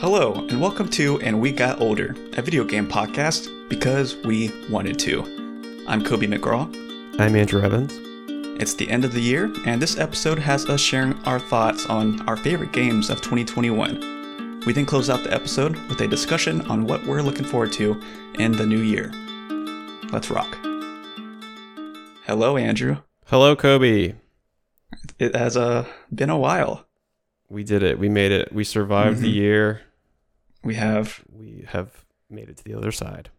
Hello, and welcome to And We Got Older, a video game podcast because we wanted to. I'm Kobe McGraw. I'm Andrew Evans. It's the end of the year, and this episode has us sharing our thoughts on our favorite games of 2021. We then close out the episode with a discussion on what we're looking forward to in the new year. Let's rock. Hello, Andrew. Hello, Kobe. It has uh, been a while. We did it. We made it. We survived the Mhm. year. We have, We have made it to the other side.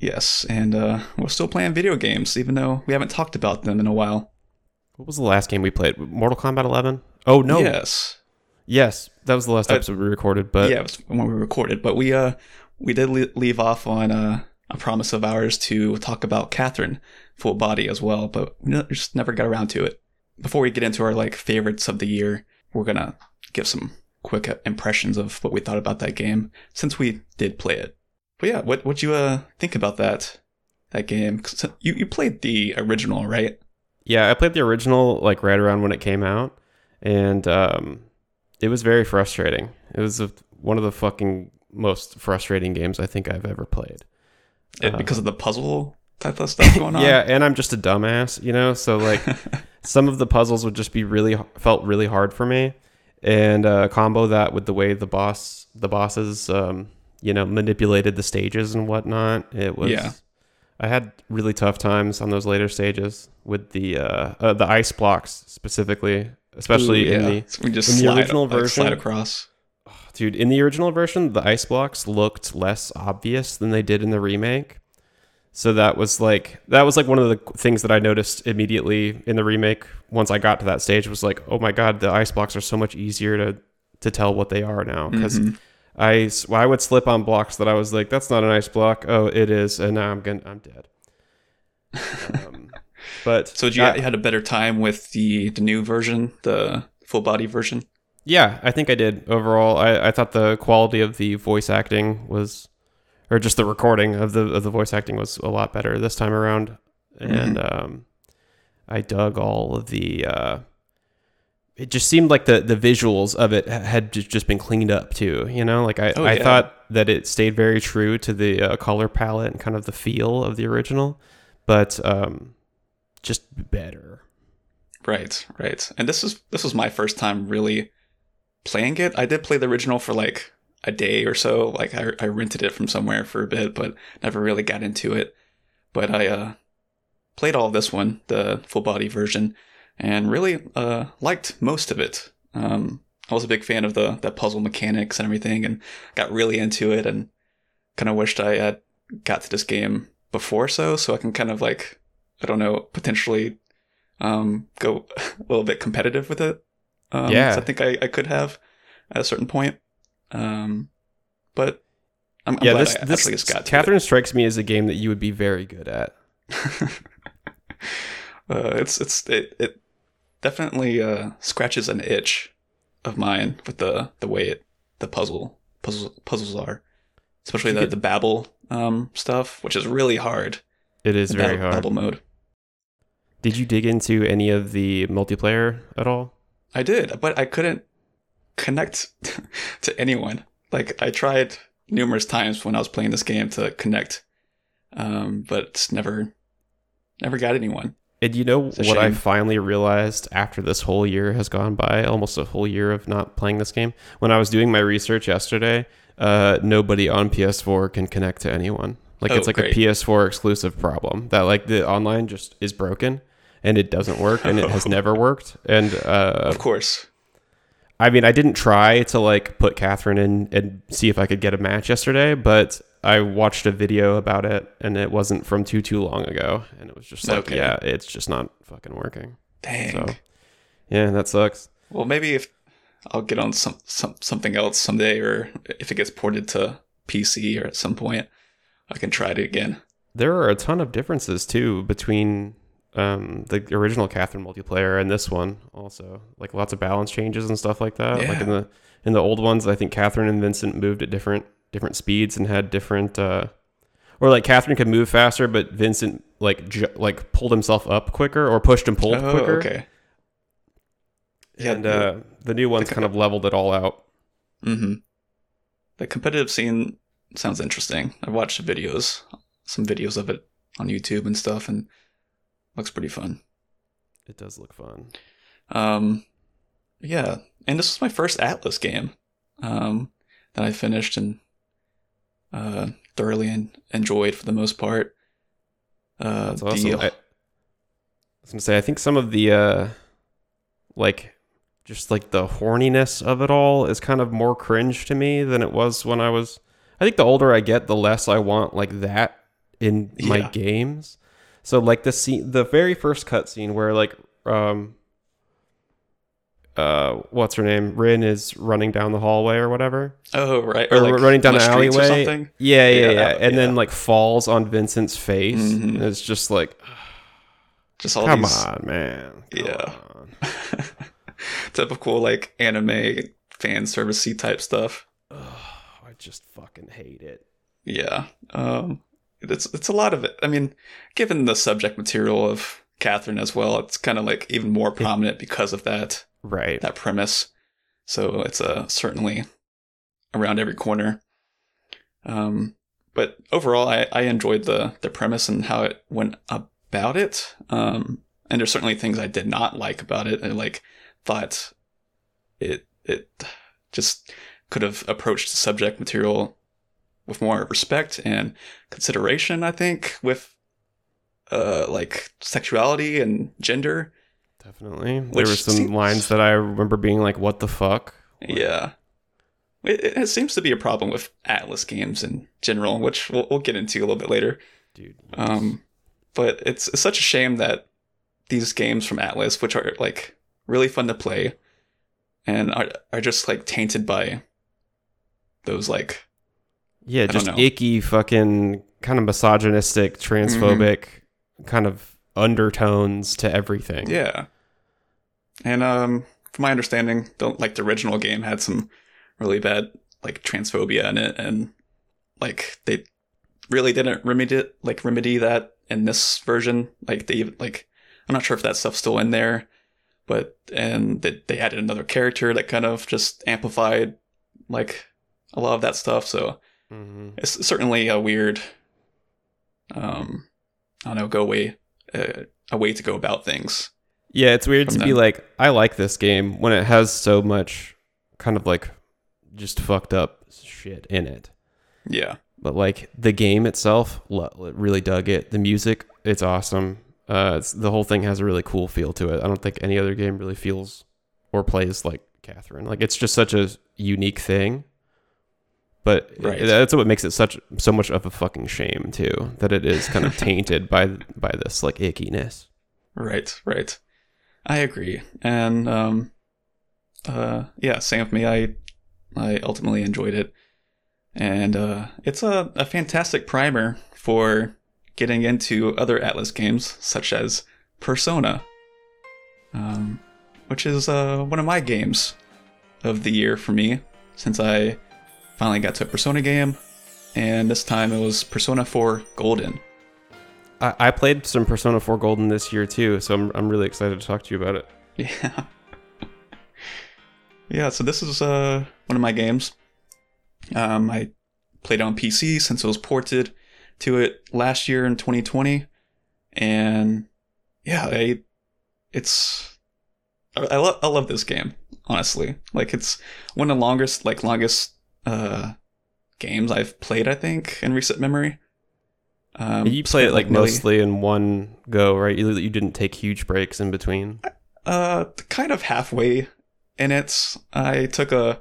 yes, and uh, we're still playing video games, even though we haven't talked about them in a while. What was the last game we played? Mortal Kombat 11? Oh, no. Yes. Yes, that was the last Uh, episode we recorded, but yeah, it was when we recorded, but we uh we did leave off on uh, a promise of ours to talk about Catherine full body as well, but we just never got around to it. Before we get into our like favorites of the year, we're gonna give some quick impressions of what we thought about that game since we did play it. But yeah, what what you uh think about that that game? You you played the original, right? yeah, I played the original like right around when it came out, and um, it was very frustrating. It was a, one of the fucking most frustrating games I think I've ever played. It, Uh, because of the puzzle type of stuff going on. Yeah, and I'm just a dumbass, you know. So like, some of the puzzles would just be really felt really hard for me, and uh, combo that with the way the boss, the bosses, um, you know, manipulated the stages and whatnot. It was. Yeah. I had really tough times on those later stages with the uh, uh the ice blocks specifically, especially Ooh, in yeah. the So we just in the slide, original like, slide across. dude in the original version the ice blocks looked less obvious than they did in the remake so that was like that was like one of the things that i noticed immediately in the remake once i got to that stage was like oh my god the ice blocks are so much easier to to tell what they are now because Mhm. I would slip on blocks that i was like that's not an ice block oh it is and now i'm gonna i'm dead um, but So did you, I- you had a better time with the the new version, the full body version? Yeah, I think I did. Overall, I, I thought the quality of the voice acting was, or just the recording of the of the voice acting was a lot better this time around, and um, I dug all of the. Uh, it just seemed like the the visuals of it had just been cleaned up too. You know, like I Oh, I yeah. thought that it stayed very true to the uh, color palette and kind of the feel of the original, but um, just better. Right, right. And this is this was my first time really playing it. I did play the original for like a day or so. Like I, I rented it from somewhere for a bit, but never really got into it. But I uh, played all this one, the full body version, and really uh, liked most of it. Um, I was a big fan of the the puzzle mechanics and everything, and got really into it. And kind of wished I had got to this game before so, so I can kind of like I don't know potentially um, go a little bit competitive with it. Um, Yeah. I think I, I could have at a certain point. Um, but I'm, I'm yeah, glad this I this actually got to Catherine strikes me as a game that you would be very good at. uh, it's it's it, it definitely uh, scratches an itch of mine with the the way it the puzzle puzzles puzzles are, especially the could- the Babel um, stuff, which is really hard. It is very hard. Babel mode. Did you dig into any of the multiplayer at all? I did, but I couldn't connect to anyone. Like I tried numerous times when I was playing this game to connect, um, but it's never, never got anyone. And you know what I finally realized after this whole year has gone by, almost a whole year of not playing this game. When I was doing my research yesterday, uh, nobody on PS4 can connect to anyone. Like Oh, it's like great. a PS4 exclusive problem that like the online just is broken and it doesn't work and it has never worked. And uh, Of course, I mean, I didn't try to like put Catherine in and see if I could get a match yesterday, but I watched a video about it and it wasn't from too too long ago, and it was just like, Okay. yeah, it's just not fucking working. dang. So, yeah, that sucks. Well, maybe if I'll get on some, some something else someday, or if it gets ported to PC or at some point, I can try it again. There are a ton of differences too between um, the original Catherine multiplayer and this one. Also, like lots of balance changes and stuff like that. Like in the in the old ones, I think Catherine and Vincent moved at different different speeds and had different. Uh, or like Catherine could move faster, but Vincent like ju- like pulled himself up quicker or pushed and pulled oh, quicker. okay. Yeah, and uh, the new ones the- kind of leveled it all out. Mm-hmm. the competitive scene sounds interesting. I've watched videos, some videos of it on YouTube and stuff, and looks pretty fun. It does look fun. Um, yeah, and this was my first Atlus game um, that I finished and uh, thoroughly en- enjoyed for the most part. Uh, That's awesome. the- I, I was gonna say, I think some of the uh, like, just like the horniness of it all is kind of more cringe to me than it was when I was. I think the older I get, the less I want like that in my Yeah. games. So like the scene, the very first cutscene where like um. Uh, what's her name? Rin is running down the hallway or whatever. oh right, or, like running down the the streets or alleyway. something. Yeah, yeah, Yeah, yeah. that- and then like falls on Vincent's face. Mhm. And it's just like, Just all come these on, man. Come Yeah. on. typical like anime fan servicey type stuff. Ugh, I just fucking hate it. Yeah. Um it's it's a lot of it. I mean, given the subject material of Catherine as well, it's kind of like even more prominent because of that Right. that premise. So it's uh, certainly around every corner. Um but overall I, I enjoyed the the premise and how it went about it. Um and there's certainly things I did not like about it. I like thought it it just could have approached the subject material with more respect and consideration, I think, with uh like sexuality and gender. Definitely. There were some seems- lines that I remember being like, what the fuck? Yeah. It, it seems to be a problem with Atlus games in general, which we'll, we'll get into a little bit later. Dude. Um, but it's, it's such a shame that these games from Atlus, which are like really fun to play, and are are just like tainted by those like yeah, just icky fucking kind of misogynistic, transphobic kind of undertones to everything. yeah. And um, from my understanding, the like the original game had some really bad like transphobia in it, and like they really didn't remedy it, like remedy that in this version. Like they even like I'm not sure if that stuff's still in there, but and they, they added another character that kind of just amplified like a lot of that stuff. So hmm it's certainly a weird, um, I don't know, go away, uh, a way to go about things. Yeah, it's weird From to be like, I like this game when it has so much kind of like just fucked up shit in it. Yeah, but like the game itself lo- really dug it. The music it's awesome. Uh it's, the whole thing has a really cool feel to it. I don't think any other game really feels or plays like catherine. Like it's just such a unique thing but Right. that's what makes it such so much of a fucking shame too that it is kind of tainted by by this like ickiness right, right. I agree, and um, uh, yeah, same with me. I I ultimately enjoyed it, and uh, it's a, a fantastic primer for getting into other Atlus games such as Persona, um, which is uh, one of my games of the year for me since I finally got to a Persona game, and this time it was Persona 4 Golden. I, I played some persona 4 golden this year too so I'm, I'm really excited to talk to you about it Yeah. yeah, so this is uh one of my games. Um I played on PC since it was ported to it last year in 2020 and yeah, I it's I, I love I love this game, honestly. Like it's one of the longest like longest uh games I've played I think in recent memory. Um you played it like nearly- mostly in one go right you, you didn't take huge breaks in between Uh, kind of halfway in it. I took a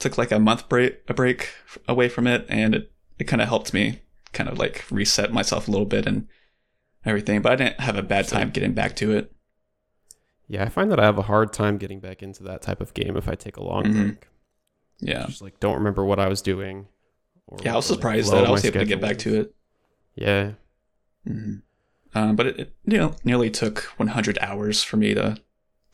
took like a month break a break away from it, and it it kind of helped me kind of like reset myself a little bit and everything. But I didn't have a bad time getting back to it. Yeah, I find that I have a hard time getting back into that type of game if I take a long Mhm. break. Yeah, Just like don't remember what I was doing. or yeah. I was surprised that I was my able to get back to it. Yeah. hmm Um, but it, it you know nearly took 100 hours for me to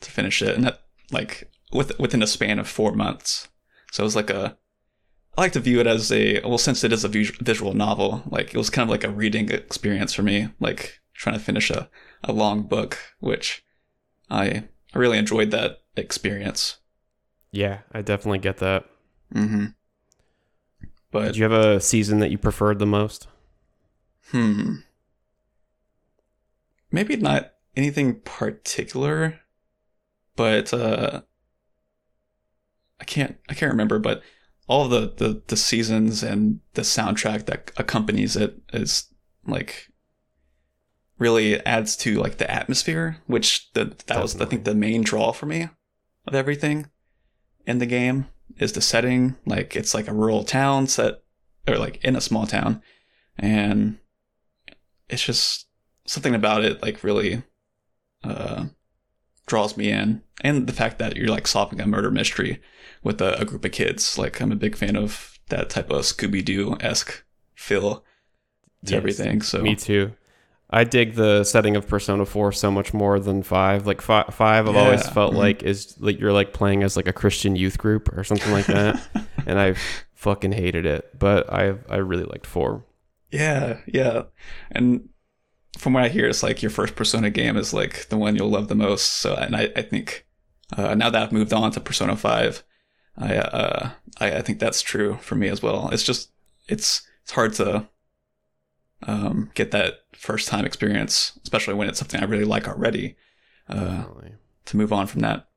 to finish it, and that like with within a span of four months. So it was like a I like to view it as a well since it is a visual novel. Like it was kind of like a reading experience for me, like trying to finish a a long book, which I I really enjoyed that experience. Yeah, I definitely get that. Hmm But Did you have a season that you preferred the most? Hmm. Maybe not anything particular, but uh I can't I can't remember, but all the, the the seasons and the soundtrack that accompanies it is like really adds to like the atmosphere, which the that was I think the main draw for me of everything in the game is the setting. Like it's like a rural town set or like in a small town and it's just something about it like really uh, draws me in and the fact that you're like solving a murder mystery with a, a group of kids like i'm a big fan of that type of scooby-doo-esque feel to Yes, everything so Me too. I dig the setting of Persona 4 so much more than 5. Like fi 5 I've always Yeah, felt mhm. like is like you're like playing as like a Christian youth group or something like that and I fucking hated it, but I I really liked 4. yeah yeah and from what i hear it's like your first persona game is like the one you'll love the most so and i, I think uh, now that i've moved on to persona 5 I, uh, I I think that's true for me as well. It's just it's it's hard to um, get that first time experience, especially when it's something I really like already. Uh, to move on from that,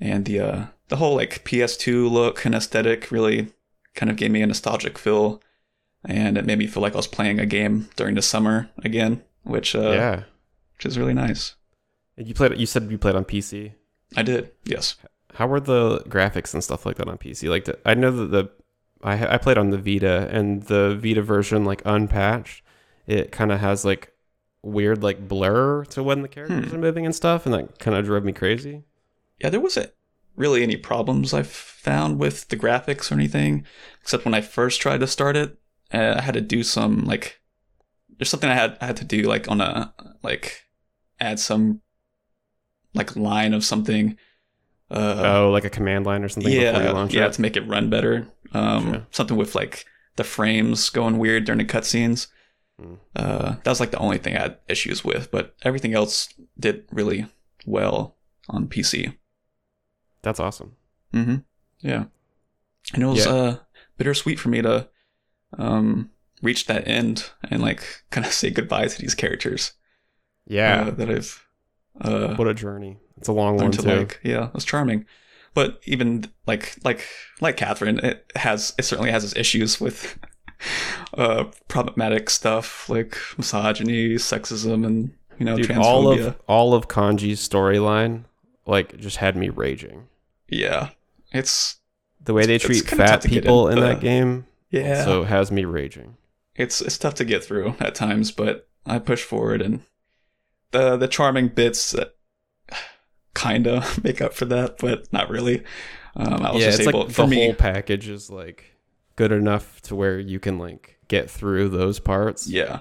and the uh, the whole like PS2 look and aesthetic really kind of gave me a nostalgic feel, and it made me feel like I was playing a game during the summer again, which uh, yeah. which is really nice. You played you said you played on PC. I did, yes. How were the graphics and stuff like that on PC? Like the, I know that the I I played on the Vita and the Vita version like unpatched, it kind of has like weird like blur to when the characters Hmm. are moving and stuff, and that kind of drove me crazy. yeah, there wasn't really any problems I've found with the graphics or anything, except when I first tried to start it, uh, I had to do some like there's something I had I had to do like on a like add some like line of something. Uh, oh, like a command line or something before you yeah, launch yeah, it. to make it run better. Um, Gotcha. something with like the frames going weird during the cutscenes. Hmm. Uh, that was like the only thing I had issues with, but everything else did really well on PC. That's awesome. Mm-hmm. Yeah. And it was Yeah. uh bittersweet for me to um reach that end and like kind of say goodbye to these characters Yeah, uh, that I've uh what a journey. It's a long one to too. like. Yeah, it was charming. But even like like like Catherine, it has it certainly has its issues with uh problematic stuff like misogyny, sexism, and you know Dude, transphobia. all of all of Kanji's storyline like just had me raging. yeah, it's The way they treat fat tough to get people in into- that game yeah. also has me raging. it's it's tough to get through at times, but I push forward and the the charming bits that kinda make up for that, but not really. Um, I was yeah, just it's able like for the me. whole package is like good enough to where you can like get through those parts. Yeah,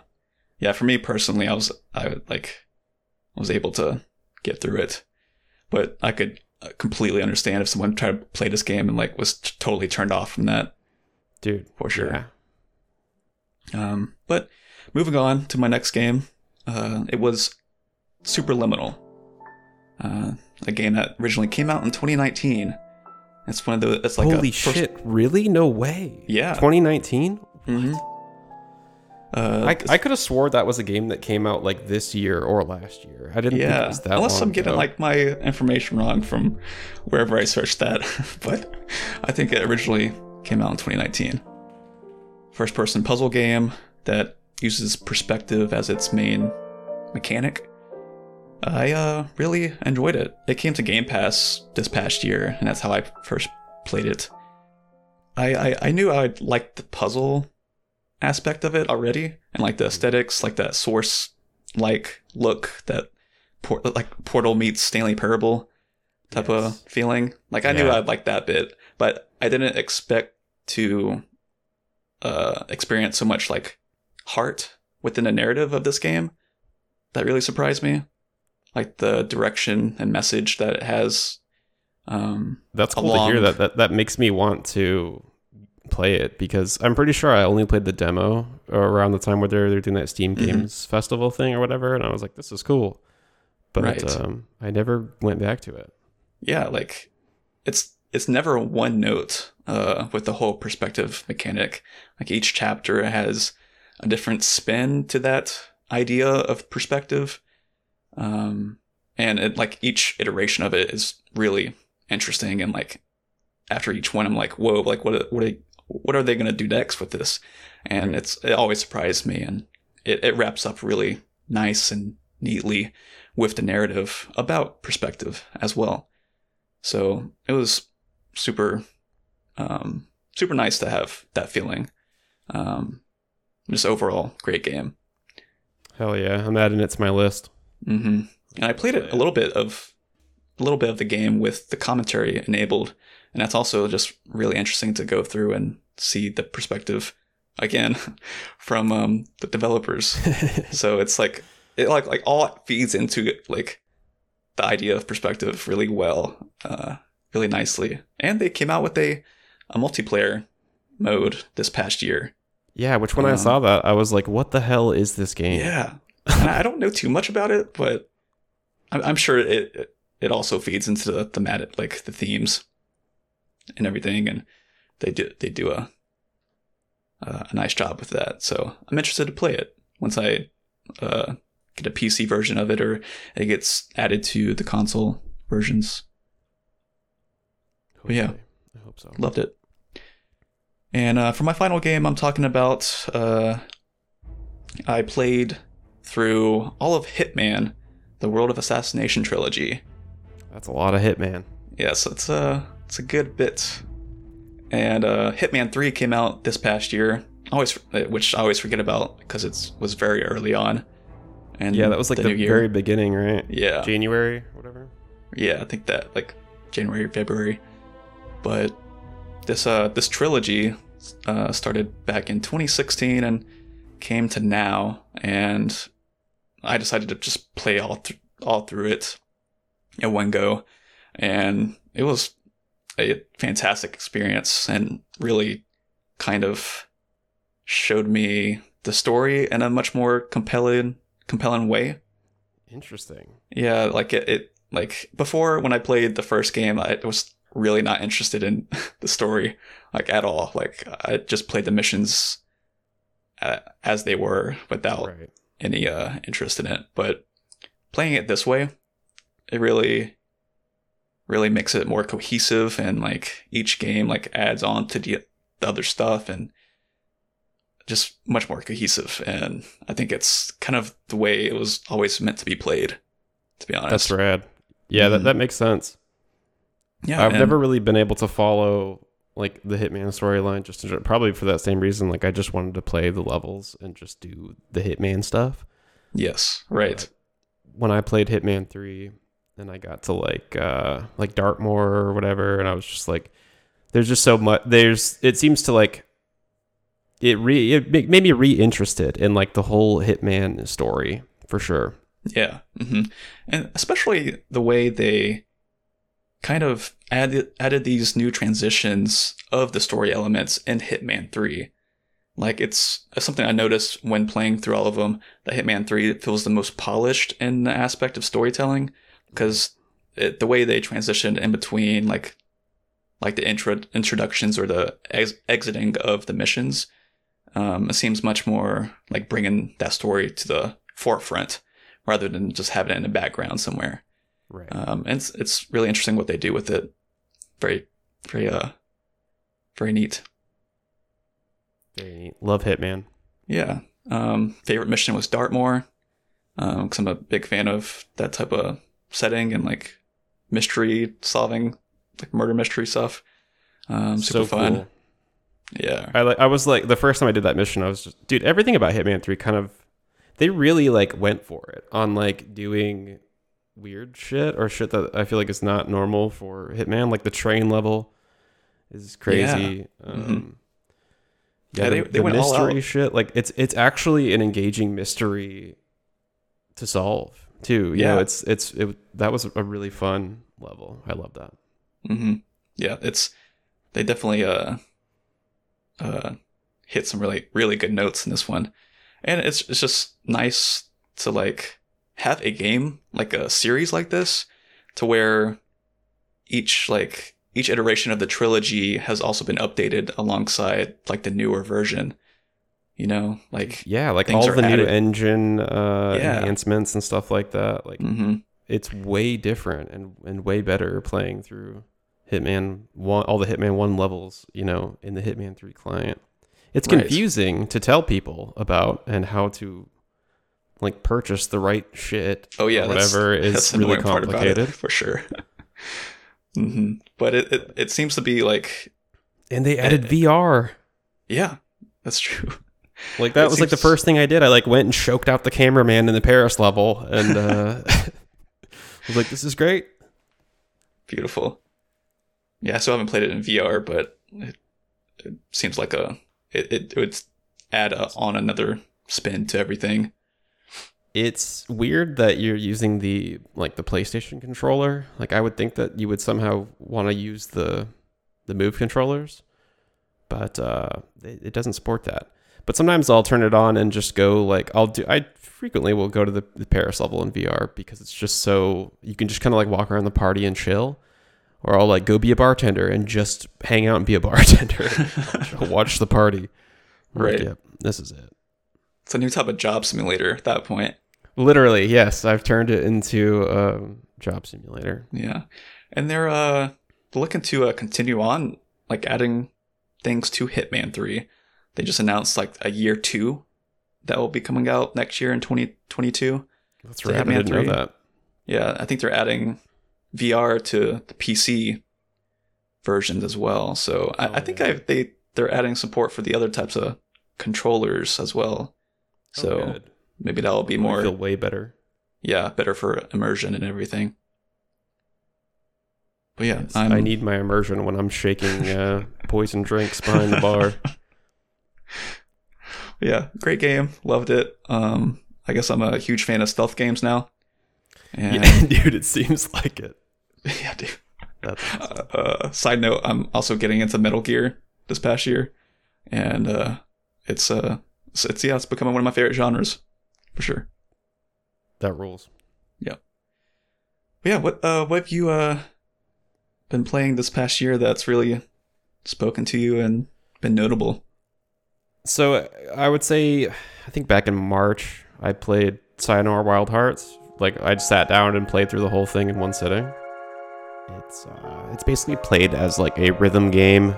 yeah. For me personally, I was I would, like was able to get through it, but I could uh, completely understand if someone tried to play this game and like was t- totally turned off from that Dude, for sure. yeah. Um, but moving on to my next game, uh, it was Superliminal, uh, a game that originally came out in 2019. It's one of the. It's like Holy first- shit, really? No way. Yeah. 2019? Mhm. Uh, I, I could have swore that was a game that came out like this year or last year. I didn't think it yeah, was that unless I'm getting ago. like my information wrong from wherever I searched that, but I think it originally came out in 2019. First-person puzzle game that uses perspective as its main mechanic. I uh, really enjoyed it. It came to Game Pass this past year, and that's how I first played it. I I, I knew I'd like the puzzle aspect of it already, and like the aesthetics, like that source like look that por- like Portal meets Stanley Parable type of feeling. Like I knew I'd like that bit, but I didn't expect to uh, experience so much like heart within the narrative of this game. That really surprised me. Like the direction and message that it has. Um, That's cool to hear that. That that makes me want to play it because I'm pretty sure I only played the demo around the time where they're they're doing that Steam Mhm. Games Festival thing or whatever, and I was like, this is cool. But Right. um, I never went back to it. yeah, like it's it's never one note uh, with the whole perspective mechanic. Like each chapter has a different spin to that idea of perspective, um, and it, like each iteration of it is really interesting. And like after each one, I'm like, whoa, like what what are, what are they gonna do next with this? And it's it always surprised me, and it, it wraps up really nice and neatly with the narrative about perspective as well. So it was super, um, super nice to have that feeling. Um, just overall great game. Hell yeah, I'm adding it to my list. Hmm And I played it a little bit of a little bit of the game with the commentary enabled, and that's also just really interesting to go through and see the perspective again from um, the developers. so it's like it like like all feeds into like the idea of perspective really well, uh, really nicely. And they came out with a a multiplayer mode this past year. Yeah, which when I Um, saw that, I was like, "What the hell is this game?" Yeah, and I don't know too much about it, but I'm, I'm sure it it- it also feeds into the thematic, like the themes and everything, and they do they do a a nice job with that. So I'm interested to play it once I uh, get a PC version of it, or it gets added to the console versions. But yeah. I hope so. Loved it. And uh, for my final game, I'm talking about. Uh, I played through all of Hitman, the World of Assassination trilogy. That's a lot of Hitman. Yes, it's a it's a good bit. And uh, Hitman Three came out this past year. Always, which I always forget about because it was very early on. And Yeah, that was like the, new year. very beginning, right? yeah January, whatever. yeah, I think that like January, February. But this uh this trilogy uh started back in 2016 and came to now and I decided to just play all th- all through it in one go and it was a fantastic experience and really kind of showed me the story in a much more compelling compelling way Interesting. yeah, like it, it like before when I played the first game, I was really not interested in the story like at all. Like I just played the missions uh, as they were without Right. Any uh interest in it. But playing it this way, it really really makes it more cohesive and like each game like adds on to the, the other stuff and just much more cohesive and I think it's kind of the way it was always meant to be played to be honest. That's rad. Yeah, that, Mhm. that makes sense. Yeah, I've never really been able to follow like the Hitman storyline just to, probably for that same reason. Like I just wanted to play the levels and just do the Hitman stuff. Yes, right. When I played Hitman 3 and I got to like uh like Dartmoor or whatever and I was just like there's just so much there's it seems to like it re it made me re-interested in like the whole Hitman story for sure. Yeah. hmm And especially the way they kind of added added these new transitions of the story elements in Hitman 3. Like it's something I noticed when playing through all of them that Hitman 3 feels the most polished in the aspect of storytelling because the way they transitioned in between like like the intro introductions or the ex- exiting of the missions um, it seems much more like bringing that story to the forefront rather than just having it in the background somewhere. Right. Um, and it's, it's really interesting what they do with it. Very, very, uh, very neat. Very neat. Love Hitman. Yeah. Um, favorite mission was Dartmoor. Um, cause I'm a big fan of that type of setting and like mystery solving, like murder mystery stuff. Um, super so fun. cool. Yeah. I like I was like the first time I did that mission, I was just dude, everything about Hitman 3 kind of they really like went for it on like doing weird shit or shit that I feel like is not normal for Hitman. Like the train level is crazy. Um Mhm. Yeah, Yeah, the, they- they the went all mystery shit. Like it's it's actually an engaging mystery to solve too. You know, Yeah. it's it's it that was a really fun level. I love that. hmm Yeah, it's they definitely uh uh hit some really really good notes in this one, and it's it's just nice to like have a game like a series like this to where each like each iteration of the trilogy has also been updated alongside like the newer version. You know, like Yeah, like all the added. new engine uh, Yeah. enhancements and stuff like that. Like mm-hmm. it's way different and, and way better playing through Hitman one all the Hitman one levels, you know, in the Hitman three client. It's Right. confusing to tell people about and how to like purchase the right shit. oh yeah, whatever that's is the really it, complicated. for sure. hmm But it, it it seems to be like And they added VR. yeah, that's true. Like that It was like the first thing I did. I like went and choked out the cameraman in the Paris level and uh was like, this is great. Beautiful. Yeah, so I still haven't played it in VR, but it, it seems like a it, it would add a, on another spin to everything. It's weird that you're using the like the PlayStation controller. Like I would think that you would somehow want to use the the move controllers, but uh, it, it doesn't support that. But sometimes I'll turn it on and just go like I'll do. I frequently will go to the, the Paris level in VR because it's just so you can just kind of like walk around the party and chill. Or I'll like go be a bartender and just hang out and be a bartender. Watch the party. I'm like, Right. yep, this is it. It's a new type of job simulator at that point. Literally, yes. I've turned it into a job simulator. Yeah, and they're uh looking to uh, continue on like adding things to Hitman Three. They just announced like a year two that will be coming out next year in twenty twenty two. That's right. I Hitman didn't know 3. that. Yeah, I think they're adding VR to the PC versions as well. So I, Oh, I think yeah. I they they're adding support for the other types of controllers as well. So Oh, good. Maybe that'll be I more feel way better. yeah better for immersion and everything. But yeah, Yes, I'm, need my immersion when I'm shaking uh, poison drinks behind the bar. yeah, great game, loved it. Um, I guess I'm a huge fan of stealth games now. And yeah, dude, it seems like it. yeah, dude. Awesome. uh, uh, side note, I'm also getting into Metal Gear this past year, and uh, it's uh, it's, it's yeah, it's becoming one of my favorite genres for sure. that rules. But yeah, what uh, what have you uh been playing this past year that's really spoken to you and been notable? So I would say, I think back in March, I played Sayonara Wild Hearts. Like I just sat down and played through the whole thing in one sitting. It's uh, it's basically played as like a rhythm game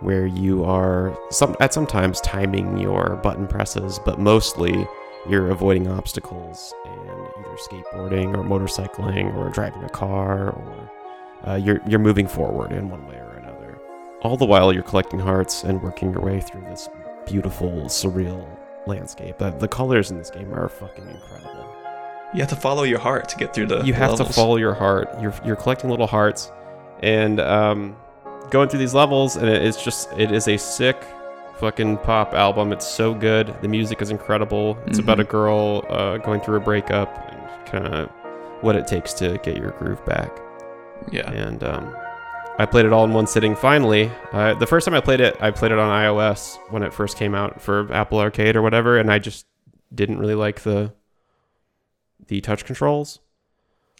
where you are some at sometimes timing your button presses, but mostly you're avoiding obstacles and either skateboarding or motorcycling or driving a car or uh, you're you're moving forward in one way or another. All the while you're collecting hearts and working your way through this beautiful, surreal landscape. The, the colors in this game are fucking incredible. You have to follow your heart to get through the. You have to follow your heart. You're you're collecting little hearts, and um, going through these levels, and it, it's just it is a sick fucking pop album. It's so good. The music is incredible. It's about a girl uh, going through a breakup and kind of what it takes to get your groove back. Yeah, and um, I played it all in one sitting. Finally, uh, the first time I played it, I played it on iOS when it first came out for Apple Arcade or whatever, and I just didn't really like the the touch controls.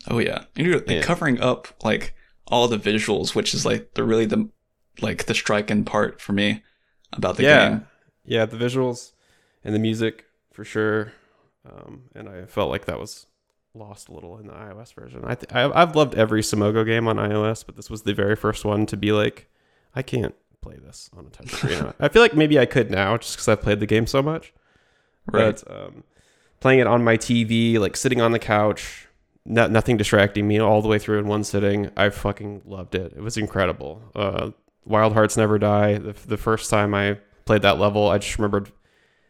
Oh yeah, and you're Yeah. covering up like all the visuals, which is like the really the like the striking part for me about the yeah, game. yeah, the visuals and the music for sure. Um, and I felt like that was lost a little in the iOS version. I, th- I've loved every Simogo game on iOS, but this was the very first one to be like, I can't play this on a touchscreen. I feel like maybe I could now, just because I've played the game so much. Right. But um, playing it on my TV, like sitting on the couch, no, nothing distracting me all the way through in one sitting, I fucking loved it. It was incredible. Uh, Wild Hearts Never Die. The, the first time I played that level, I just remembered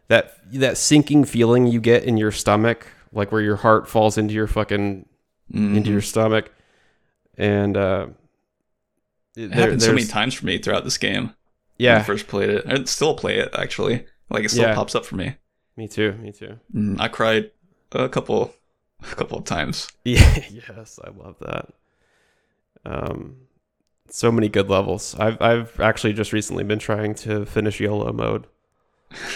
that that sinking feeling you get in your stomach, like where your heart falls into your fucking into Mhm. your stomach, and uh, It there- happened so many times for me throughout this game. when I Yeah, first played it. I still play it actually. Like it still Yeah. pops up for me. me too. Me too. Mm, I cried a couple, a couple of times. Yeah, yes, I love that. Um, so many good levels. I've I've actually just recently been trying to finish YOLO mode.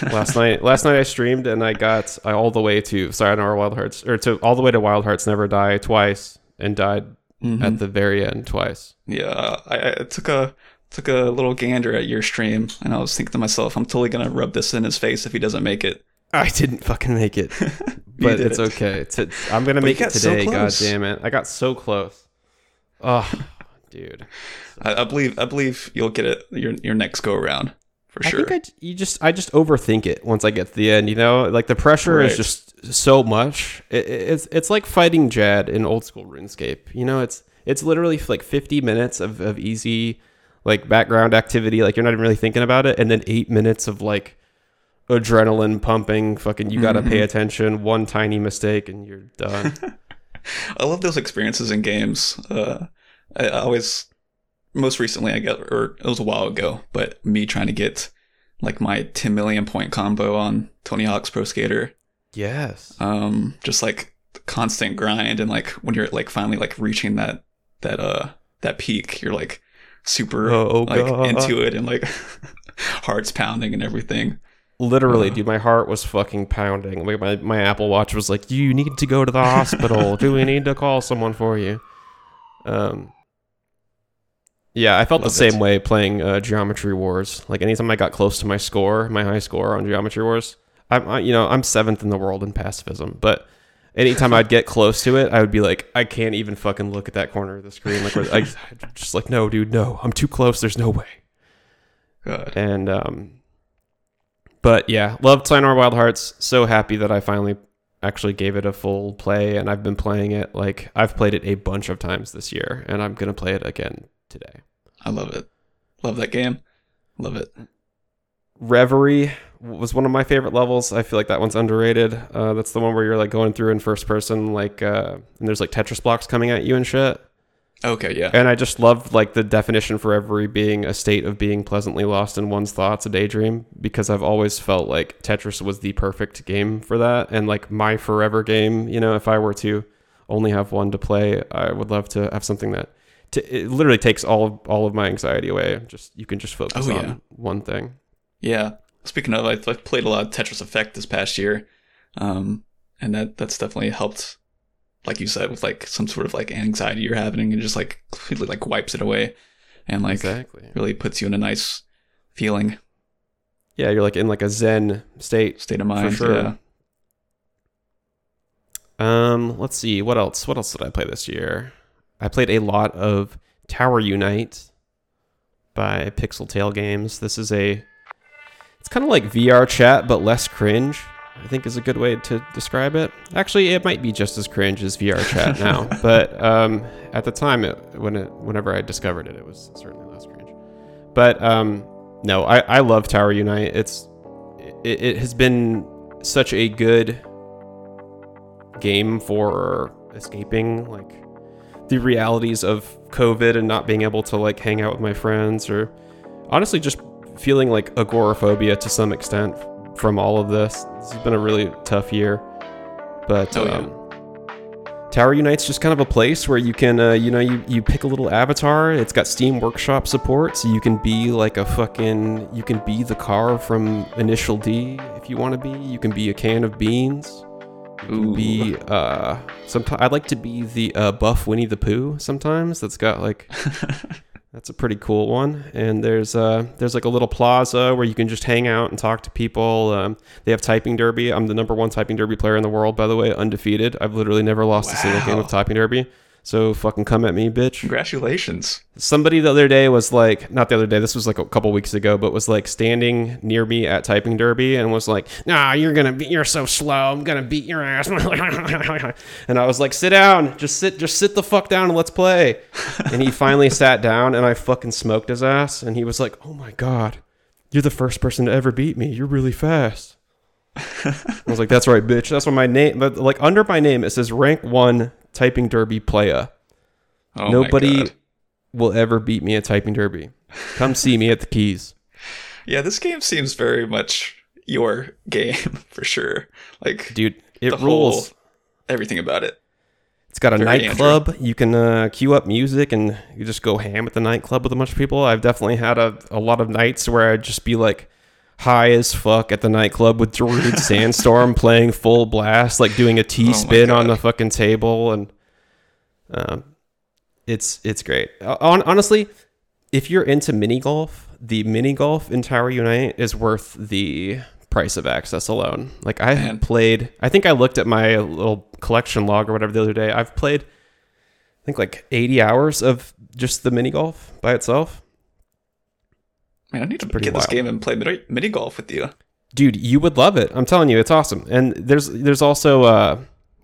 Last night, last night I streamed and I got I, all the way to Sayonara Wild Hearts or to all the way to Wild Hearts Never Die twice and died Mhm. at the very end twice. Yeah, I, I took a took a little gander at your stream, and I was thinking to myself, I'm totally gonna rub this in his face if he doesn't make it. I didn't fucking make it, but it's it. okay. It's, it's- I'm gonna But make it got so today. God damn it! I got so close. Oh, dude. I, I believe I believe you'll get it your your next go around for I sure. think I you just I just overthink it once I get to the end. You know, like the pressure is just so much. It, it- it's it's like fighting Jad in old school RuneScape. You know, it's it's literally like 50 minutes of, of easy like background activity. Like you're not even really thinking about it, and then eight minutes of like adrenaline pumping. Fucking, you got to pay Mhm. attention. One tiny mistake and you're done. I love those experiences in games. Uh, I, I always, most recently, I get, or it was a while ago, but me trying to get like my 10 million point combo on Tony Hawk's Pro Skater. yes. Um, just like constant grind, and like when you're like finally like reaching that that uh that peak, you're like super Oh, like God. into it, and like hearts pounding and everything. Literally, Uh. dude, my heart was fucking pounding. Like my, my Apple Watch was like, "You need to go to the hospital. Do we need to call someone for you?" Um, yeah, I felt the same it. way playing uh, Geometry Wars. Like anytime I got close to my score, my high score on Geometry Wars, I'm I, you know I'm seventh in the world in pacifism, but anytime I'd get close to it, I would be like, I can't even fucking look at that corner of the screen. Like, I just like, no, dude, no, I'm too close. There's no way. God. And um but yeah, loved Sayonara Wild Hearts. So happy that I finally actually gave it a full play and I've been playing it like I've played it a bunch of times this year and I'm going to play it again today. I love it. Love that game. Love it. Reverie was one of my favorite levels. I feel like that one's underrated. Uh, that's the one where you're like going through in first person, like, uh, and there's like Tetris blocks coming at you and shit. Okay, yeah. And I just loved like the definition for reverie being a state of being pleasantly lost in one's thoughts, a daydream, because I've always felt like Tetris was the perfect game for that. And like my forever game, you know, if I were to only have one to play, I would love to have something that to, it literally takes all all of my anxiety away. Just you can just focus Oh, on one thing. Yeah. Speaking of, I've, I've played a lot of Tetris Effect this past year, um, and that that's definitely helped. Like you said, with like some sort of like anxiety you're having, and just like completely like wipes it away, and like exactly. really puts you in a nice feeling Yeah, you're like in like a zen state. state of mind. For sure. Yeah. Um, let's see what else. What else did I play this year? I played a lot of Tower Unite by PixelTail Games. This is a it's kind of like VR chat but less cringe. I think is a good way to describe it. Actually, it might be just as cringe as VR chat now, but um, at the time, it, when it, whenever I discovered it, it was certainly less cringe. But um, no, I, I love Tower Unite. It's it, it has been such a good game for escaping like the realities of COVID and not being able to like hang out with my friends or honestly just feeling like agoraphobia to some extent from all of this. This has been a really tough year. But Oh, yeah. um, Tower Unite's just kind of a place where you can, uh, you know, you, you pick a little avatar. It's got Steam Workshop support, so you can be like a fucking, you can be the car from Initial D if you want to be. You can be a can of beans. Ooh. be, uh, sometimes I'd like to be the uh, buff Winnie the Pooh sometimes. That's got like, that's a pretty cool one. And there's uh there's like a little plaza where you can just hang out and talk to people. Um, they have typing derby. I'm the number one typing derby player in the world, by the way, undefeated. I've literally never lost a single game of typing derby. So fucking come at me, bitch. Congratulations. Somebody the other day was like, not the other day, this was like a couple weeks ago, but was like standing near me at typing derby and was like, "Nah, you're gonna be, you're so slow. I'm gonna beat your ass." and I was like, "Sit down, just sit, just sit the fuck down and let's play." and he finally sat down, and I fucking smoked his ass. And he was like, "Oh my god, you're the first person to ever beat me. You're really fast." I was like, "That's right, bitch. That's what my name." But like under my name, it says rank one typing derby playa. Oh Nobody will ever beat me at typing derby. Come see me at the keys. Yeah, this game seems very much your game for sure. Like Dude, it rules. whole everything about it. It's got a very nightclub. You can uh, queue up music and you just go ham at the nightclub with a bunch of people. I've definitely had a, a lot of nights where I'd just be like high as fuck at the nightclub with Darude Sandstorm playing full blast, like doing a T Oh spin on the fucking table. And um, it's it's great. Uh, hon- honestly, if you're into mini golf, the mini golf in Tower Unite is worth the price of access alone. Like I Man. played, I think I looked at my little collection log or whatever the other day. I've played, I think like 80 hours of just the mini golf by itself. Man, I need to pretty get this game and play mini, mini golf with you. dude you would love it. I'm telling you it's awesome. And there's there's also uh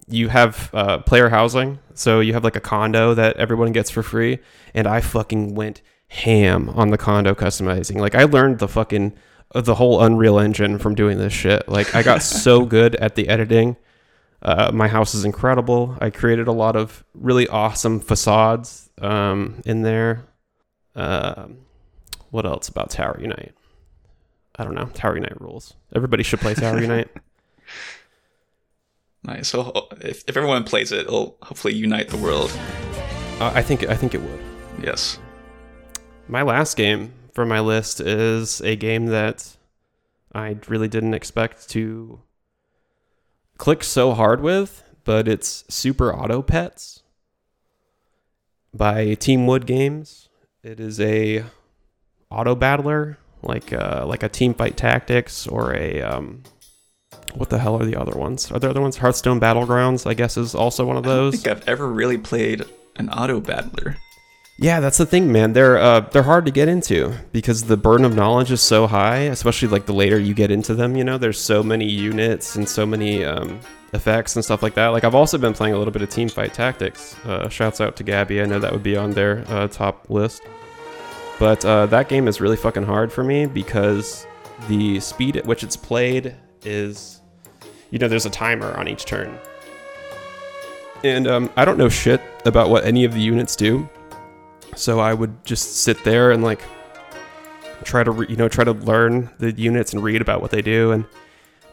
you have uh player housing. So you have like a condo that everyone gets for free. And i fucking went ham on the condo customizing. Like i learned the fucking uh, the whole unreal engine from doing this shit. Like i got so good at the editing. Uh, my house is incredible. I created a lot of really awesome facades um in there. Um what else about Tower Unite I don't know. Tower Unite rules. Everybody should play Tower Unite. Nice. So if, if everyone plays it, it'll hopefully unite the world. Uh, I think I think it would. Yes. My last game for my list is a game that I really didn't expect to click so hard with, but it's Super Auto Pets by Team Wood Games. It is a auto battler, like uh, like a Teamfight Tactics or a um, what the hell are the other ones? Are there other ones? Hearthstone Battlegrounds, I guess, is also one of those. I think I've ever really played an auto battler. Yeah, that's the thing, man. They're uh, they're hard to get into because the burden of knowledge is so high. Especially like the later you get into them, you know, there's so many units and so many um, effects and stuff like that. Like I've also been playing a little bit of Teamfight Tactics. Uh, shouts out to Gabby. I know that would be on their uh, top list. But uh, that game is really fucking hard for me because the speed at which it's played is, you know, there's a timer on each turn. And um, I don't know shit about what any of the units do. So I would just sit there and like try to re- you know try to learn the units and read about what they do and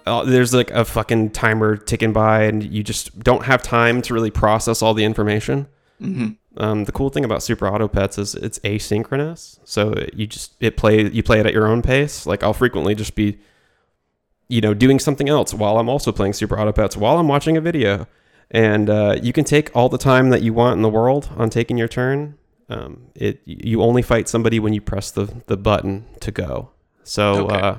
uh, there's like a fucking timer ticking by and you just don't have time to really process all the information. hmm Um, the cool thing about Super Auto Pets is it's asynchronous, so you just it play you play it at your own pace. Like I'll frequently just be, you know, doing something else while I'm also playing Super Auto Pets while I'm watching a video, and uh, you can take all the time that you want in the world on taking your turn. Um, it you only fight somebody when you press the the button to go. So Okay. uh,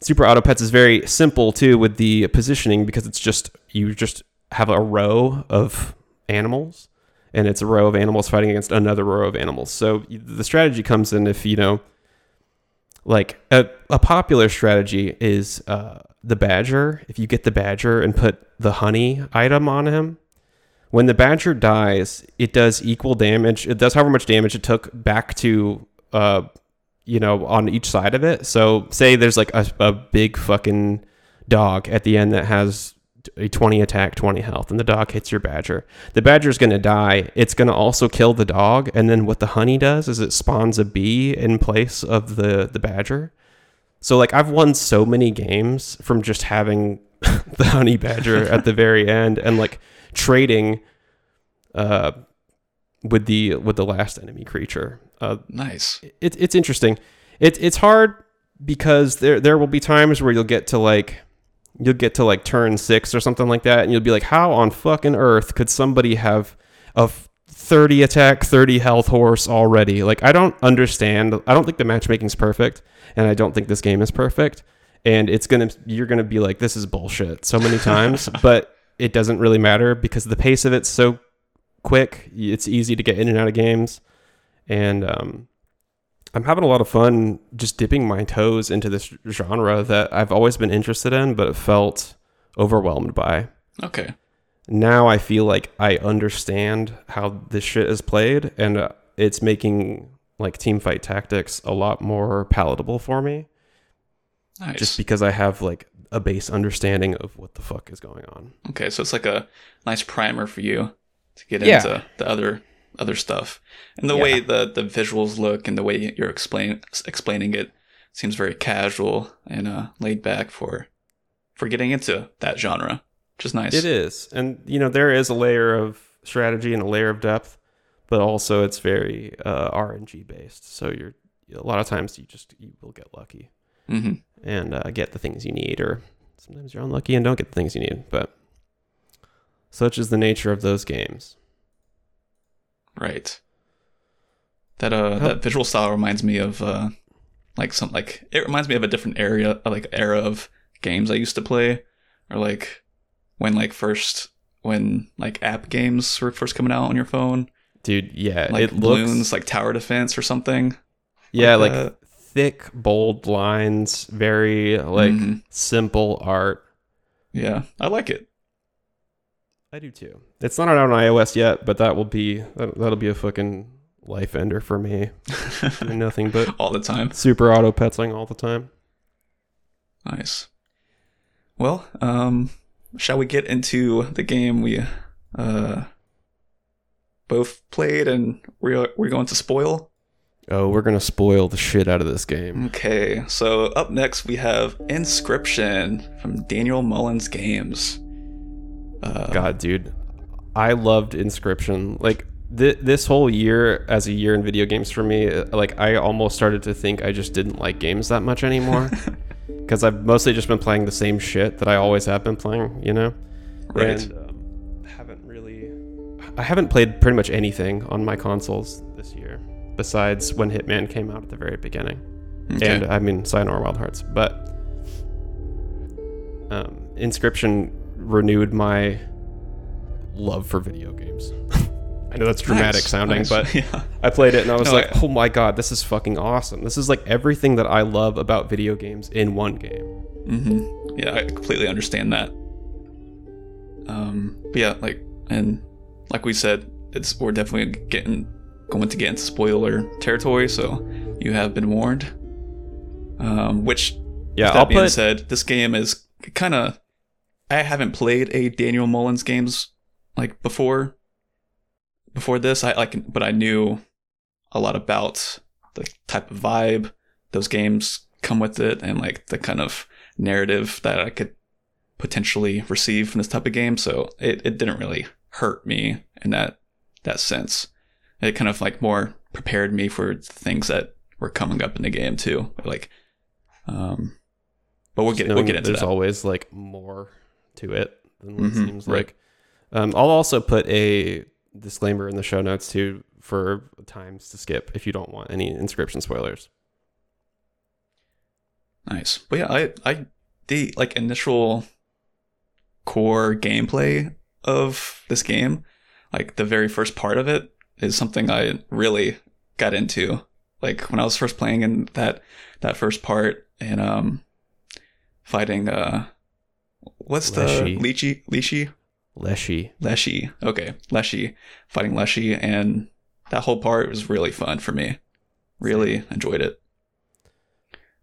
Super Auto Pets is very simple too with the positioning because it's just you just have a row of animals and it's a row of animals fighting against another row of animals. So the strategy comes in if you know, like a, a popular strategy is uh, the badger. If you get the badger and put the honey item on him, when the badger dies, it does equal damage. It does however much damage it took back to, uh, you know, on each side of it. So say there's like a, a big fucking dog at the end that has a 20 attack, 20 health, and the dog hits your badger. The badger's going to die. It's going to also kill the dog. And then what the honey does is it spawns a bee in place of the, the badger. So, like, I've won so many games from just having the honey badger at the very end and, like, trading uh, with the with the last enemy creature. Uh, Nice. it, it's interesting. It, it's hard because there there will be times where you'll get to like you'll get to like turn six or something like that, and you'll be like, how on fucking earth could somebody have a 30 attack, 30 health horse already? Like, I don't understand. I don't think the matchmaking's perfect, and I don't think this game is perfect. And it's gonna you're gonna be like, this is bullshit so many times, but it doesn't really matter because the pace of it's so quick. It's easy to get in and out of games, and um, I'm having a lot of fun just dipping my toes into this genre that I've always been interested in, but felt overwhelmed by. Okay. Now I feel like I understand how this shit is played, and uh, it's making like Teamfight Tactics a lot more palatable for me, Nice. just because I have like a base understanding of what the fuck is going on. okay, so it's like a nice primer for you to get Yeah. into the other other stuff. And the Yeah. way the the visuals look and the way you're explain explaining it seems very casual and uh, laid back for for getting into that genre, which is nice. It is. And, you know, there is a layer of strategy and a layer of depth, but also it's very uh, RNG based. So you're, a lot of times you just, you will get lucky hmm and uh, get the things you need, or sometimes you're unlucky and don't get the things you need. But such is the nature of those games. Right. That uh that visual style reminds me of uh like some like it reminds me of a different area like era of games I used to play or like when like first when like app games were first coming out on your phone Dude, yeah, like it looks like tower defense or something yeah, like that. thick, bold lines, very like Mhm. simple art. yeah I like it I do too. It's not out on iOS yet, but that will be that, that'll be a fucking life ender for me. Doing nothing but all the time super auto petzling all the time. Nice. Well, um, shall we get into the game we uh both played and we're we're going to spoil? Oh, we're gonna spoil the shit out of this game. Okay, so up next we have Inscription from Daniel Mullins Games. Uh, God, dude, I loved Inscription. Like th- this whole year as a year in video games for me, uh, like I almost started to think I just didn't like games that much anymore because I've mostly just been playing the same shit that I always have been playing. You know, Right. And, um, haven't really, I haven't played pretty much anything on my consoles this year besides when Hitman came out at the very beginning. Okay. and I mean Sayonara Wild Hearts, but um, Inscription renewed my love for video games. I know that's dramatic Nice, sounding, nice. but yeah. I played it and I was No, like, I- "Oh my god, this is fucking awesome! This is like everything that I love about video games in one game." hmm Yeah, I completely understand that. Um, but yeah, like, and like we said, it's we're definitely getting going to get into spoiler territory, so you have been warned. Um, which, Yeah, that I'll being put said, this game is kind of. I haven't played a Daniel Mullins games like before. Before this, I like, but I knew a lot about the type of vibe those games come with it, and like the kind of narrative that I could potentially receive from this type of game. So it, it didn't really hurt me in that that sense. It kind of like more prepared me for things that were coming up in the game too. Like, um, but we'll just get we'll get that into there's that. always like more to it than what Mhm, it seems right. like. Um, I'll also put a disclaimer in the show notes too for times to skip if you don't want any inscription spoilers. Nice. But yeah, I I the like initial core gameplay of this game, like the very first part of it is something I really got into. Like when I was first playing in that that first part and um fighting uh what's the Leshy. Leechy Leechy Leshy. Leshy. Okay, Leshy fighting Leshy and that whole part was really fun for me. Really enjoyed it.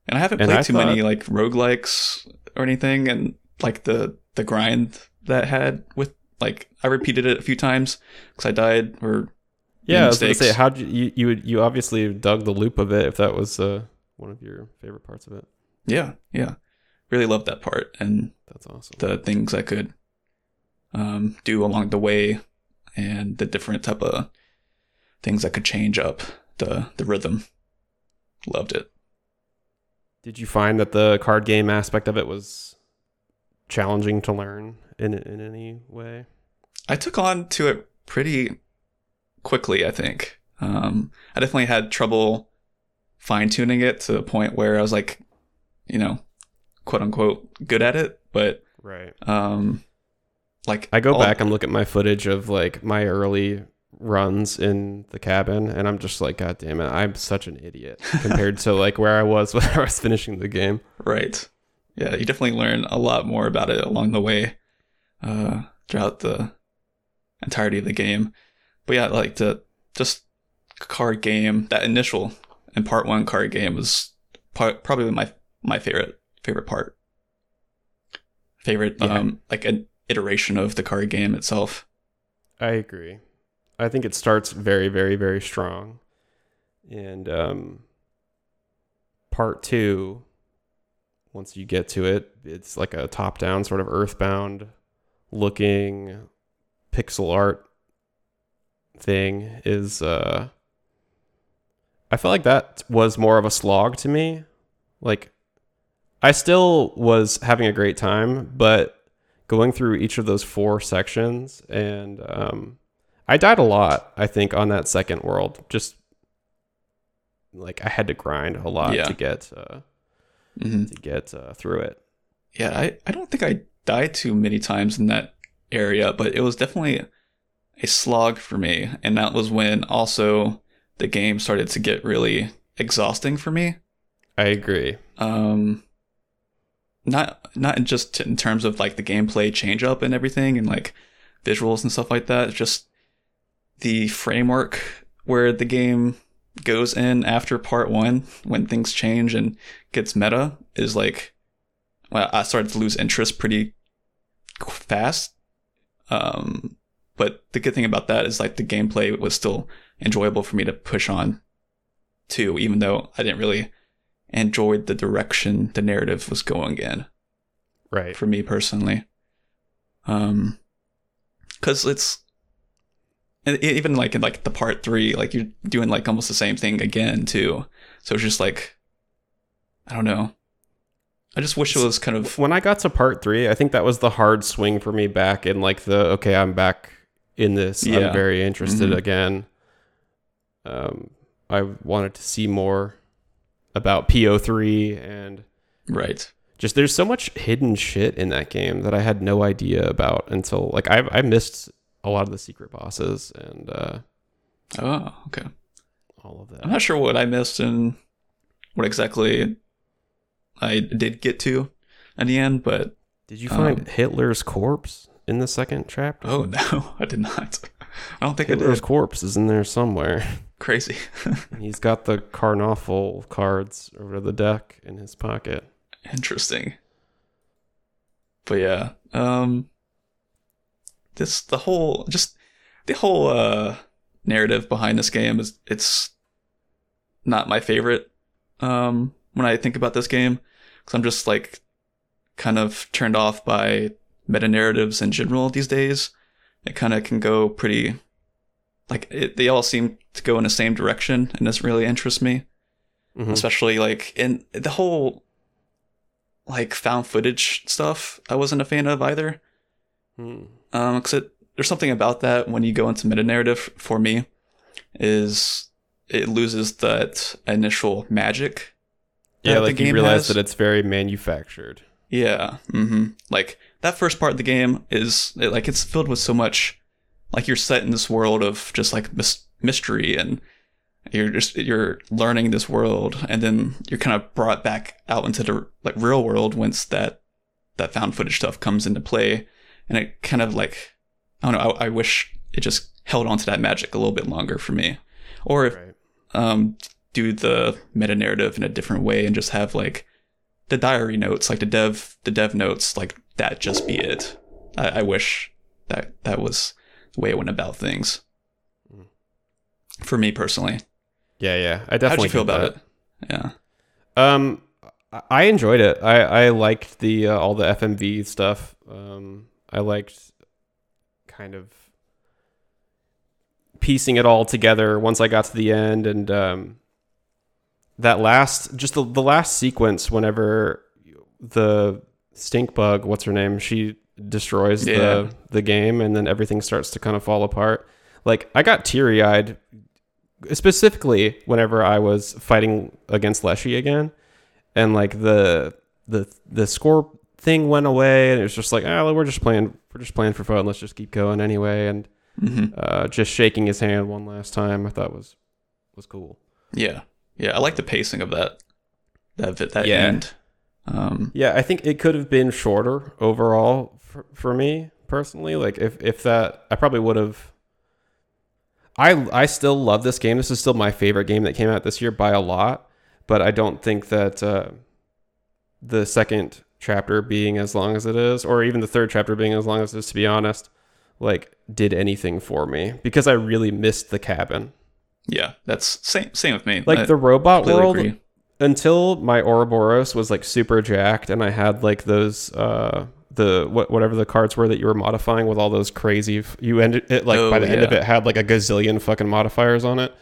And I haven't And played I too many like roguelikes or anything and like the the grind that had with like I repeated it a few times cuz I died or Yeah, I was gonna say, how you you you, would, you obviously dug the loop of it if that was uh, one of your favorite parts of it. yeah, yeah. Really loved that part and That's awesome. the things I could um, do along the way and the different type of things that could change up the the rhythm. Loved it. Did you find that the card game aspect of it was challenging to learn in in any way? I took on to it pretty quickly, I think. Um, I definitely had trouble fine tuning it to the point where I was like, you know, quote unquote, good at it. But Right. um, like I go all- back and look at my footage of like my early runs in the cabin, and I'm just like, God damn it, I'm such an idiot compared to like where I was when I was finishing the game. Right. Yeah, you definitely learn a lot more about it along the way uh, throughout the entirety of the game. But yeah, like the just card game, that initial and part one card game was part, probably my my favorite favorite part. Favorite Yeah. um like an iteration of the card game itself. I agree. I think it starts very, very, very strong. And um, part two, once you get to it, it's like a top down, sort of earthbound looking pixel art thing. Is uh, I felt like that was more of a slog to me. Like, I still was having a great time, but going through each of those four sections and um, I died a lot, I think, on that second world. Just like I had to grind a lot Yeah. to get uh, hmm to get uh, through it. Yeah, I, I don't think I died too many times in that area, but it was definitely a slog for me. And that was when also the game started to get really exhausting for me. I agree. Um, not not just in terms of like the gameplay change up and everything and like visuals and stuff like that. It's just the framework where the game goes in after part one when things change and gets meta is like well, I started to lose interest pretty fast. Um, but the good thing about that is like the gameplay was still enjoyable for me to push on too, even though I didn't really enjoy the direction the narrative was going in Right. for me personally. Um, because it's and even like in like the part three, like you're doing like almost the same thing again too. So it's just like I don't know. I just wish it was kind of When I got to part three, I think that was the hard swing for me back in like the okay, I'm back in this. Yeah. I'm very interested Mhm. again. Um, I wanted to see more about P03 and right. just there's so much hidden shit in that game that I had no idea about until like I I missed a lot of the secret bosses and uh, Oh, okay. all of that. I'm not sure what I missed and what exactly I did get to at the end, but Did you find um, Hitler's corpse in the second chapter? oh no, I did not. I don't think I Hitler's corpse is in there somewhere. Crazy. He's got the Carnoffel cards over the deck in his pocket. Interesting. But yeah, um this the whole just the whole uh narrative behind this game is it's not my favorite um when I think about this game cuz I'm just like kind of turned off by meta narratives in general these days. It kind of can go pretty like it, they all seem to go in the same direction and this really interests me Mhm. especially like in the whole like found footage stuff i wasn't a fan of either Hmm. um because it there's something about that when you go into meta narrative for me is it loses that initial magic Yeah, that the like you realize has. that it's very manufactured. yeah hmm like that first part of the game is it, like it's filled with so much like you're set in this world of just like mys- mystery and you're just you're learning this world and then you're kind of brought back out into the like real world once that that found footage stuff comes into play and it kind of like i don't know i, I wish it just held on to that magic a little bit longer for me or if Right. um, do the meta narrative in a different way and just have like the diary notes, like the dev the dev notes, like that just be it. I, I wish that that was the way it went about things. For me personally, Yeah, yeah. I how'd definitely you feel about that. it? Yeah, Um, I- I enjoyed it. I I liked the uh, all the FMV stuff. Um, I liked kind of piecing it all together once I got to the end, and um, that last just the the last sequence whenever the stink bug, what's her name, she destroys Yeah. the the game, and then everything starts to kind of fall apart. Like I got teary eyed specifically whenever I was fighting against Leshy again, and like the the the score thing went away, and it was just like, oh, we're just playing, we're just playing for fun. Let's just keep going anyway, and hmm uh, just shaking his hand one last time, I thought was was cool. yeah, yeah. I like the pacing of that that that Yeah. end. Um, Yeah, I think it could have been shorter overall for, for me personally. Like if if that, I probably would have. I I still love this game. This is still my favorite game that came out this year by a lot. But I don't think that uh, the second chapter being as long as it is, or even the third chapter being as long as it is, to be honest, like did anything for me because I really missed the cabin. yeah, that's same same with me. Like I the robot world, agree. until my Ouroboros was like super jacked and I had like those uh the what whatever the cards were that you were modifying with all those crazy f- you ended it like Oh, by the end of it had like a gazillion fucking modifiers on it.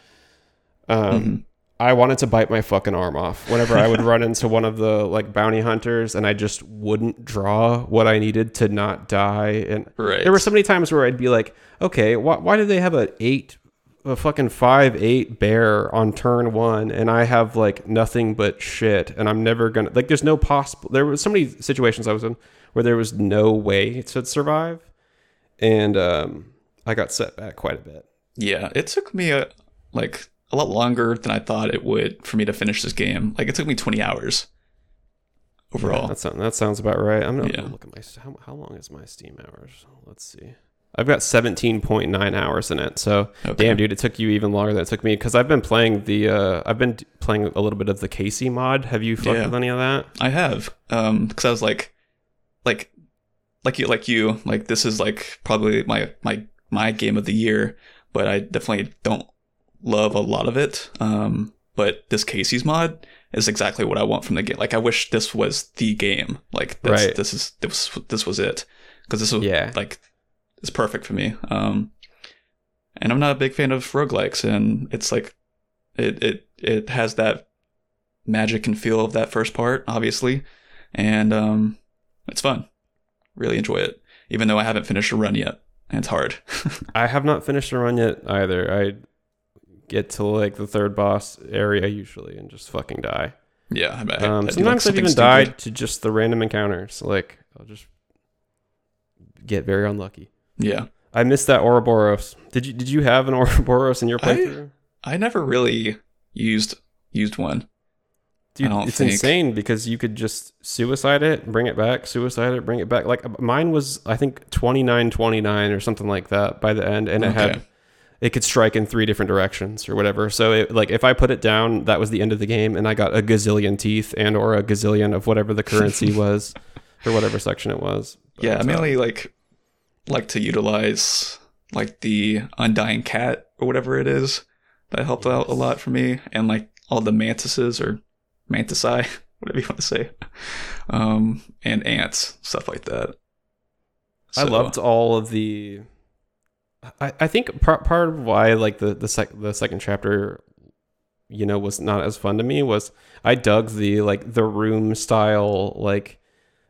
Um Mhm. I wanted to bite my fucking arm off whenever I would run into one of the like bounty hunters and I just wouldn't draw what I needed to not die. And Right. there were so many times where I'd be like, okay, why, why do they have a eight, a fucking five eight bear on turn one, and I have like nothing but shit, and I'm never gonna like. There's no possible. There was so many situations I was in where there was no way to survive, and um, I got set back quite a bit. Yeah, it took me a like a lot longer than I thought it would for me to finish this game. Like it took me 20 hours overall. That sounds that sounds about right. I'm gonna Yeah. look at my how, how long is my Steam hours? Let's see. I've got 17.9 hours in it. So Okay. damn, dude, it took you even longer than it took me because I've been playing the uh, I've been playing a little bit of the Kaycee mod. Have you fucked Yeah. with any of that? I have um because I was like like like you like you like this is like probably my my my game of the year, but I definitely don't love a lot of it. Um but this Kaycee's mod is exactly what I want from the game. Like I wish this was the game. Like this Right. this is this this was it because this was Yeah. like it's perfect for me. Um and I'm not a big fan of roguelikes and it's like it it it has that magic and feel of that first part, obviously. And um it's fun. Really enjoy it. Even though I haven't finished a run yet. And it's hard. I have not finished a run yet either. I get to like the third boss area usually and just fucking die. yeah, I, I, I Um, like, sometimes I've even stupid. died to just the random encounters. Like I'll just get very unlucky. Yeah. I missed that Ouroboros. Did you did you have an Ouroboros in your I- playthrough? I never really used used one. Dude, don't it's think- insane because you could just suicide it, bring it back, suicide it, bring it back. Like mine was, I think twenty nine twenty nine or something like that by the end, and it had it could strike in three different directions or whatever. So it, like if I put it down, that was the end of the game, and I got a gazillion teeth and or a gazillion of whatever the currency was or whatever section it was. Yeah, I But, uh, mainly like like to utilize like the undying cat or whatever it is. That helped out a lot for me, and like all the mantises or mantisae, whatever you want to say, um, and ants, stuff like that. I loved all of the. I, I think part part of why like the the sec the second chapter, you know, was not as fun to me was I dug the like the room style like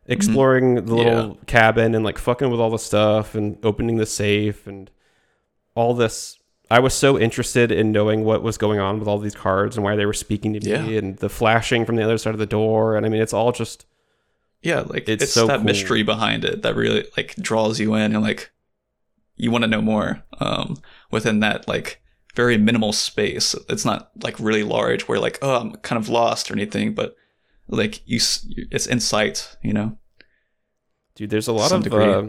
exploring the little cabin and like fucking with all the stuff and opening the safe and all this. I was so interested in knowing what was going on with all these cards and why they were speaking to me Yeah. and the flashing from the other side of the door and I mean it's all just Yeah, like It's it's, so that cool. mystery behind it that really like draws you in and like you want to know more um within that like very minimal space. It's not like really large where like oh I'm kind of lost or anything, but like you it's insight, you know. Dude, there's a lot of degree. uh,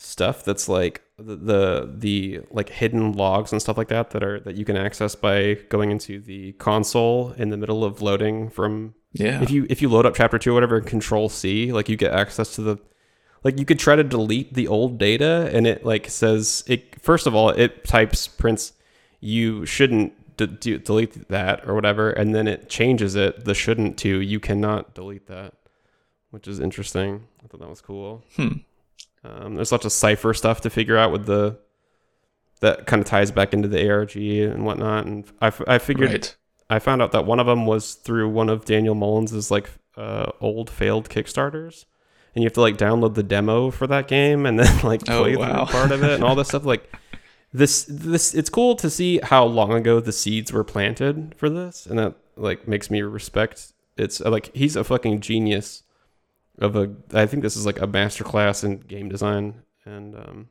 stuff that's like the, the the like hidden logs and stuff like that that are that you can access by going into the console in the middle of loading from Yeah. if you if you load up chapter 2 or whatever control C like you get access to the like you could try to delete the old data and it like says it first of all it types prints you shouldn't d- d- delete that or whatever and then it changes it the shouldn't to you cannot delete that which is interesting i thought that was cool Hmm. Um, there's lots of cipher stuff to figure out with the that kind of ties back into the arg and whatnot and i, f- I figured Right. I found out that one of them was through one of Daniel Mullins's like uh, old failed Kickstarters, and you have to like download the demo for that game and then like Oh, play wow. part of it and all this stuff. Like this, this it's cool to see how long ago the seeds were planted for this, and that like makes me respect. It's like he's a fucking genius of a. I think this is like a master class in game design, and um,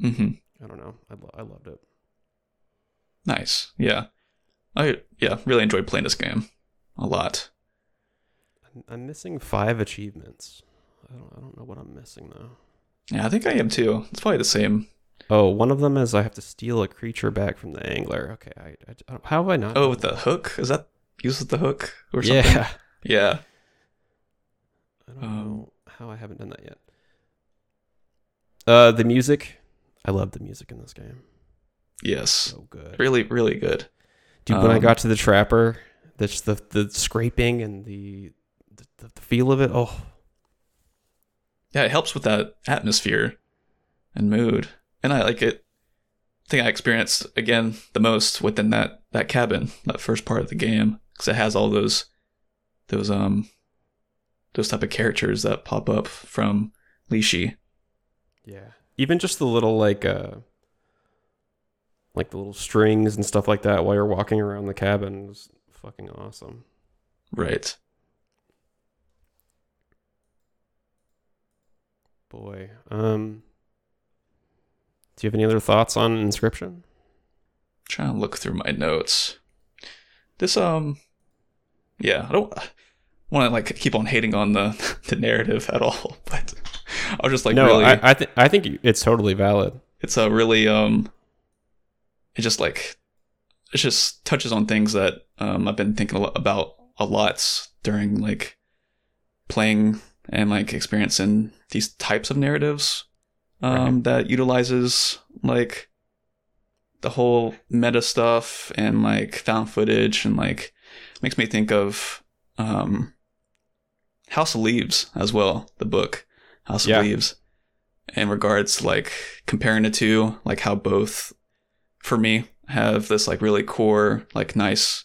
mm-hmm. I don't know. I, lo- I loved it. Nice. Yeah. I yeah really enjoyed playing this game a lot. I'm- missing five achievements. I don't. I don't know what I'm missing though. Yeah, I think I am too. It's probably the same. Oh, one of them is I have to steal a creature back from the angler. Okay, I, I- I how have I not? Oh, with the hook? Is that use with the hook or something? yeah. Yeah. I don't Um, know how I haven't done that yet. Uh, the music. I love the music in this game. Yes. So good, Really, really good. dude. when I um, got to the trapper, that's the the scraping and the the, the feel of it. Oh, Yeah, it helps with that atmosphere and mood. And I like it. I think I experienced again the most within that that cabin, that first part of the game, because it has all those those um those type of characters that pop up from Leshy. Yeah. Even just the little like uh like the little strings and stuff like that while you're walking around the cabin was fucking awesome. Right. Boy. Um Do you have any other thoughts on Inscription? I'm trying to look through my notes. This um yeah, I don't want to like keep on hating on the the narrative at all, but I was just like no, really I I, th- I think it's totally valid. it's a really um it just like it just touches on things that um I've been thinking about a lot during like playing and like experiencing these types of narratives um that utilizes like the whole meta stuff and like found footage and like makes me think of um House of Leaves as well, the book House of Yeah. Leaves in regards to like comparing the two, like how both for me have this like really core, like nice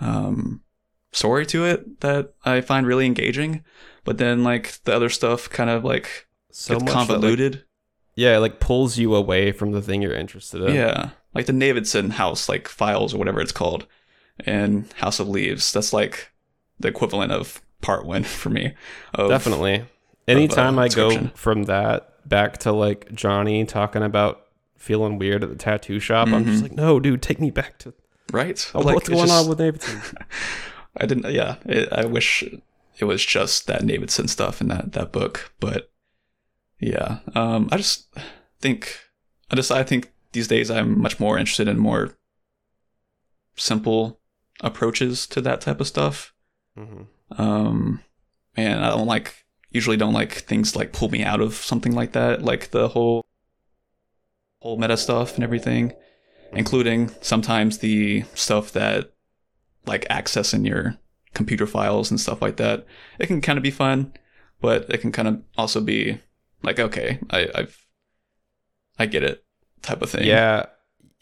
um story to it that I find really engaging. But then like the other stuff kind of like So that, like- convoluted. yeah, it like pulls you away from the thing you're interested in. Yeah. Like the Navidson house, like files or whatever it's called, and House of Leaves. That's like the equivalent of part one for me. Of, Definitely. Anytime I go from that back to like Johnny talking about feeling weird at the tattoo shop, I'm just Mhm. like, no, dude, take me back to Right? oh, Like, what's going just- on with Navidson. I didn't. Yeah, it, I wish it was just that Navidson stuff in that that book, but yeah, um, I just think I just I think these days I'm much more interested in more simple approaches to that type of stuff. hmm Um, and I don't like usually don't like things like pull me out of something like that, like the whole whole meta stuff and everything, including sometimes the stuff that like accessing your computer files and stuff like that. It can kind of be fun, but it can kind of also be like, okay, I, I've I get it, type of thing. Yeah.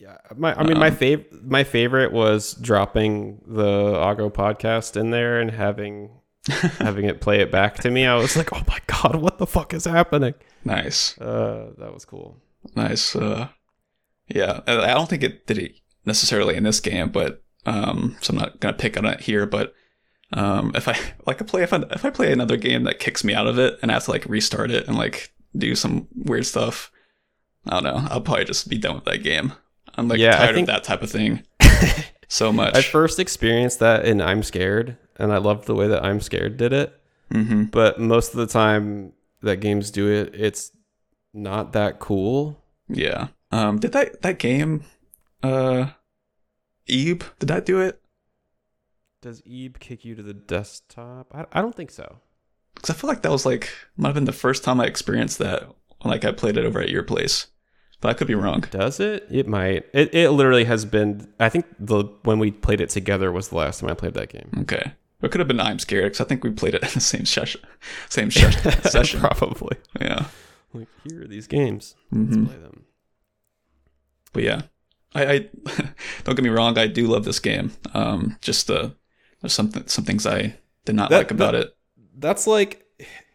Yeah. My I mean my Um, fav- my favorite was dropping the Ago podcast in there and having having it play it back to me. I was like, "Oh my god, what the fuck is happening?" nice. Uh that was cool. Nice. Uh, yeah, I I don't think it did it necessarily in this game, but um, so I'm not gonna pick on it here. But um, if I like I play if I if I play another game that kicks me out of it and I have to like restart it and like do some weird stuff, I don't know. I'll probably just be done with that game. I'm like Yeah, I tired think- of that type of thing so much. I first experienced that in I'm Scared, and I loved the way that I'm Scared did it. hmm But most of the time that games do it, it's not that cool. Yeah. Um, did that that game, uh, Ib? Did that do it? Does Ib kick you to the desktop? I, I don't think so. because I feel like that was like might have been the first time I experienced that. Like I played it over at your place, but I could be wrong. Does it? It might. It, it literally has been. I think the when we played it together was the last time I played that game. Okay, it could have been I'm scared because I think we played it in the same session. Same session. Probably. Yeah. Like here are these games. Mm-hmm. Let's play them. But yeah, I, I don't get me wrong. I do love this game. Um, just uh, there's something some things I did not That- like about it. That's like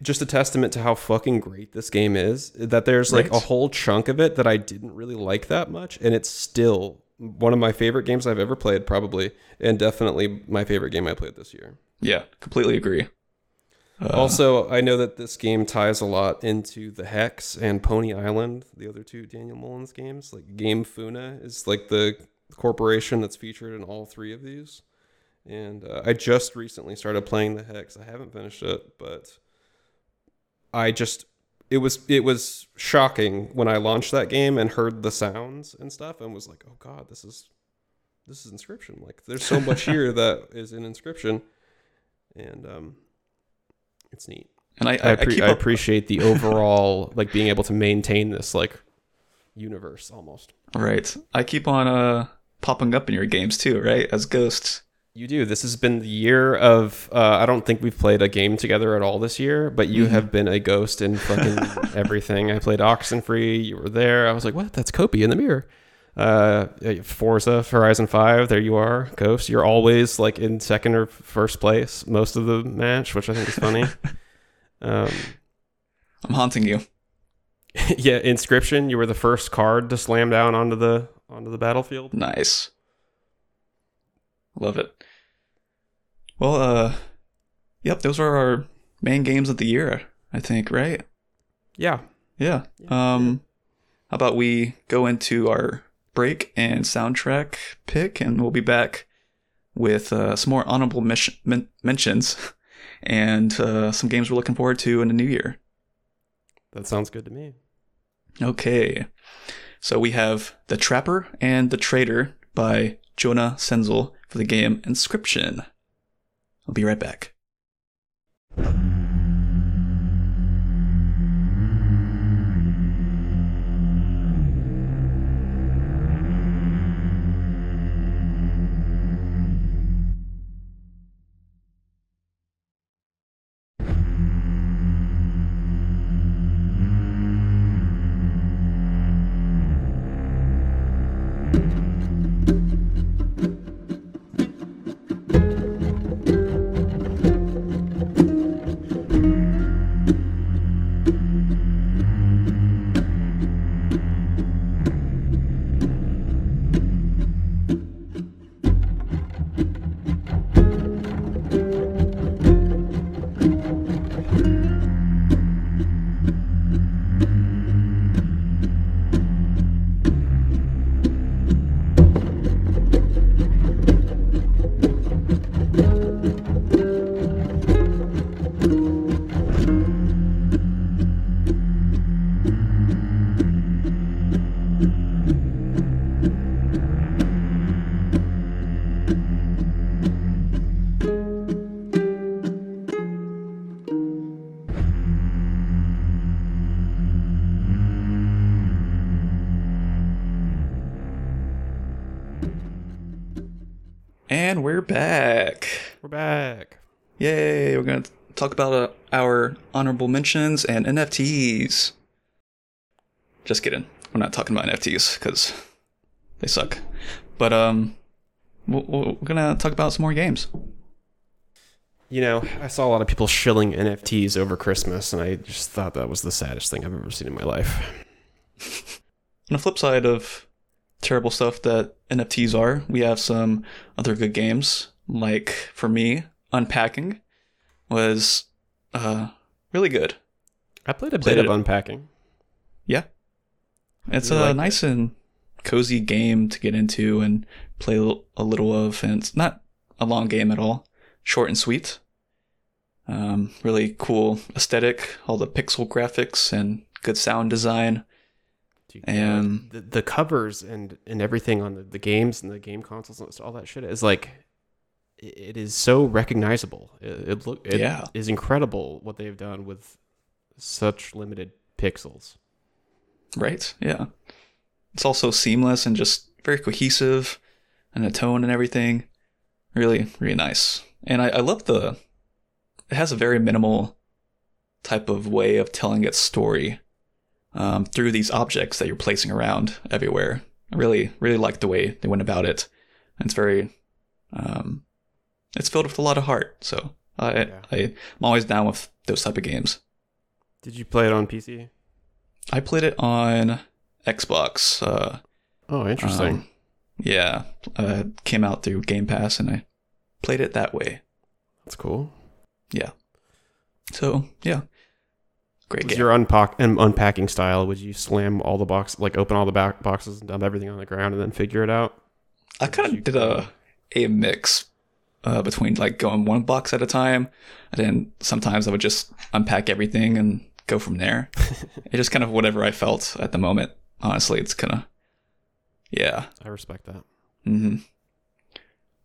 just a testament to how fucking great this game is. That there's like a whole chunk of it that I didn't really like that much, and it's still one of my favorite games I've ever played, probably, and definitely my favorite game I played this year. Yeah, completely agree. Uh, also, I know that this game ties a lot into the Hex and Pony Island, the other two Daniel Mullins games. Like GameFuna is like the corporation that's featured in all three of these. And uh, I just recently started playing the Hex. I haven't finished it, but I just it was it was shocking when I launched that game and heard the sounds and stuff and was like, "Oh god, this is this is Inscription." Like there's so much here that is in Inscription. And um it's neat. and I, I, I, I keep I up, appreciate the overall like being able to maintain this like universe almost. right. I keep on uh popping up in your games too, right? As ghosts. You do. This has been the year of. Uh, I don't think we've played a game together at all this year, but you Mhm. have been a ghost in fucking everything. I played Oxenfree. You were there. I was like, what? That's Kopi in the mirror. Uh, Forza Horizon Five. There you are, Ghost. You're always like in second or first place most of the match, which I think is funny. um, I'm haunting you. yeah, Inscription. You were the first card to slam down onto the onto the battlefield. Nice. Love it. Well, uh, yep, those are our main games of the year, I think, right? Yeah. Yeah. Um, how about we go into our break and soundtrack pick, and we'll be back with uh, some more honorable mission- men- mentions and uh, some games we're looking forward to in the new year. That sounds good to me. Okay. So we have The Trapper and the Trader by Jonah Senzel for the game Inscription. I'll be right back. Back. We're back. Yay! We're going to talk about uh, our honorable mentions and NFTs. Just kidding. We're not talking about NFTs because they suck. But um, we're going to talk about some more games. You know, I saw a lot of people shilling NFTs over Christmas, and I just thought that was the saddest thing I've ever seen in my life. On the flip side of terrible stuff that NFTs are, we have some other good games. Like for me, Unpacking was uh really good. I played a Played bit of unpacking. Yeah. It's really a liked nice and cozy game to get into and play a little- a little of, and it's not a long game at all. Short and sweet. Um, really cool aesthetic, all the pixel graphics and good sound design. Dude, And- the, the covers and and everything on the, the games and the game consoles and all that shit is like it, it is so recognizable. It, it look it Yeah. is incredible what they've done with such limited pixels. Right? Yeah. It's also seamless and just very cohesive and the tone and everything. Really, really nice. And I, I love the it has a very minimal type of way of telling its story um, through these objects that you're placing around everywhere. I really, really like the way they went about it. And it's very um, it's filled with a lot of heart. So I, Yeah. I I'm always down with those type of games. Did you play it on PC? I played it on Xbox. Uh, Oh, interesting. Um, yeah, uh, came out through Game Pass, and I played it that way. That's cool. Yeah. So yeah, great Was game. your unpack and unpacking style? Would you slam all the box, like open all the back boxes and dump everything on the ground and then figure it out? I kind of did a a mix uh, between like going one box at a time, and then sometimes I would just unpack everything and go from there. it just kind of whatever I felt at the moment. Honestly, it's kind of yeah. I respect that. hmm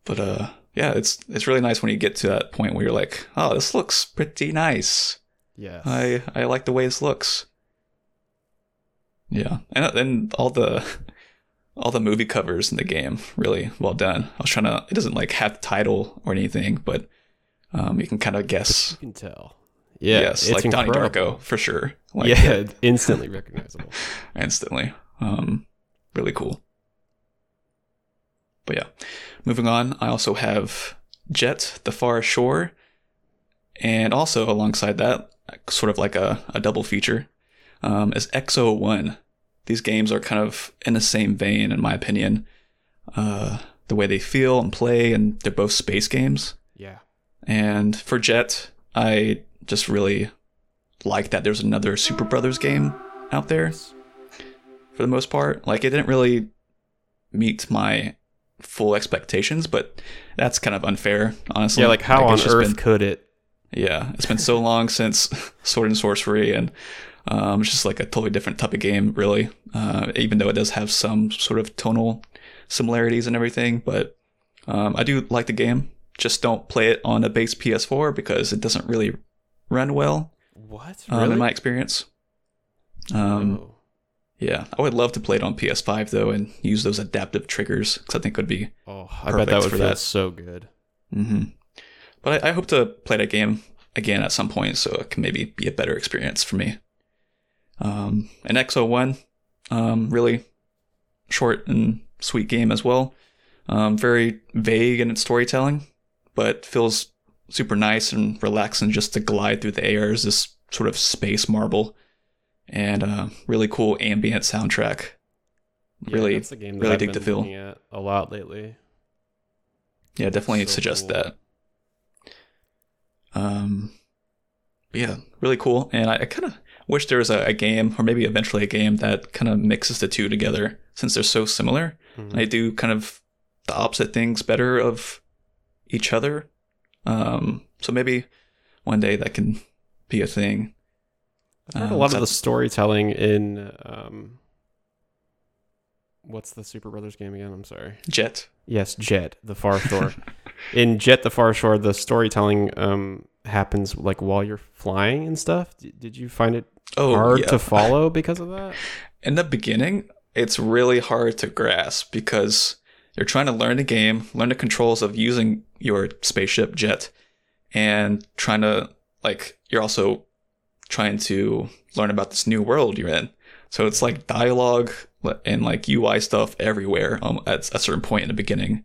But uh, yeah, it's it's really nice when you get to that point where you're like, oh, this looks pretty nice. Yeah. I I like the way this looks. Yeah, and and all the all the movie covers in the game really well done. I was trying to. It doesn't like have the title or anything, but um, you can kind of guess. you can tell. Yeah. yes, it's like Donnie. Darko for sure. Like, yeah, instantly recognizable. instantly. Um, really cool. but yeah, moving on. I also have Jet: The Far Shore, and also alongside that, sort of like a, a double feature, um, is Exo One. These games are kind of in the same vein, in my opinion. Uh, the way they feel and play, and they're both space games. Yeah. And for Jet, I just really like that there's another Superbrothers game out there for the most part. Like, it didn't really meet my full expectations, but that's kind of unfair, honestly. Yeah, like how on earth been- could it? Yeah, it's been so long since Sword and Sworcery, and um, it's just like a totally different type of game, really. Uh, even though it does have some sort of tonal similarities and everything, but um, I do like the game. Just don't play it on a base PS4 because it doesn't really run well, What? um, in my experience. Um, Oh. yeah, I would love to play it on PS5 though, and use those adaptive triggers because I think it would be Oh, I bet that would feel that. so good. hmm But I, I hope to play that game again at some point, so it can maybe be a better experience for me. Um, and Exo One, um, really short and sweet game as well. Um, very vague in its storytelling, but feels super nice and relaxing just to glide through the air as this sort of space marble, and uh, really cool ambient soundtrack. Yeah, really, that's the game that really I've dig been the feel. a lot lately. Yeah, definitely So suggest cool. that. Um, yeah, really cool. And I, I kind of wish there was a, a game, or maybe eventually a game that kind of mixes the two together, since they're so similar. Mhm. They do kind of the opposite things better of each other. Um, so maybe one day that can be a thing. I've heard a Um, lot of the storytelling in um, what's the Superbrothers game again? I'm sorry. Jet. Yes, Jett the Far Shore. in Jett the Far Shore, the storytelling um, happens like while you're flying and stuff. D- did you find it Oh, hard yeah. to follow because of that? in the beginning, it's really hard to grasp because you're trying to learn the game, learn the controls of using your spaceship jet, and trying to like you're also trying to learn about this new world you're in. So it's like dialogue and like UI stuff everywhere um, at a certain point in the beginning.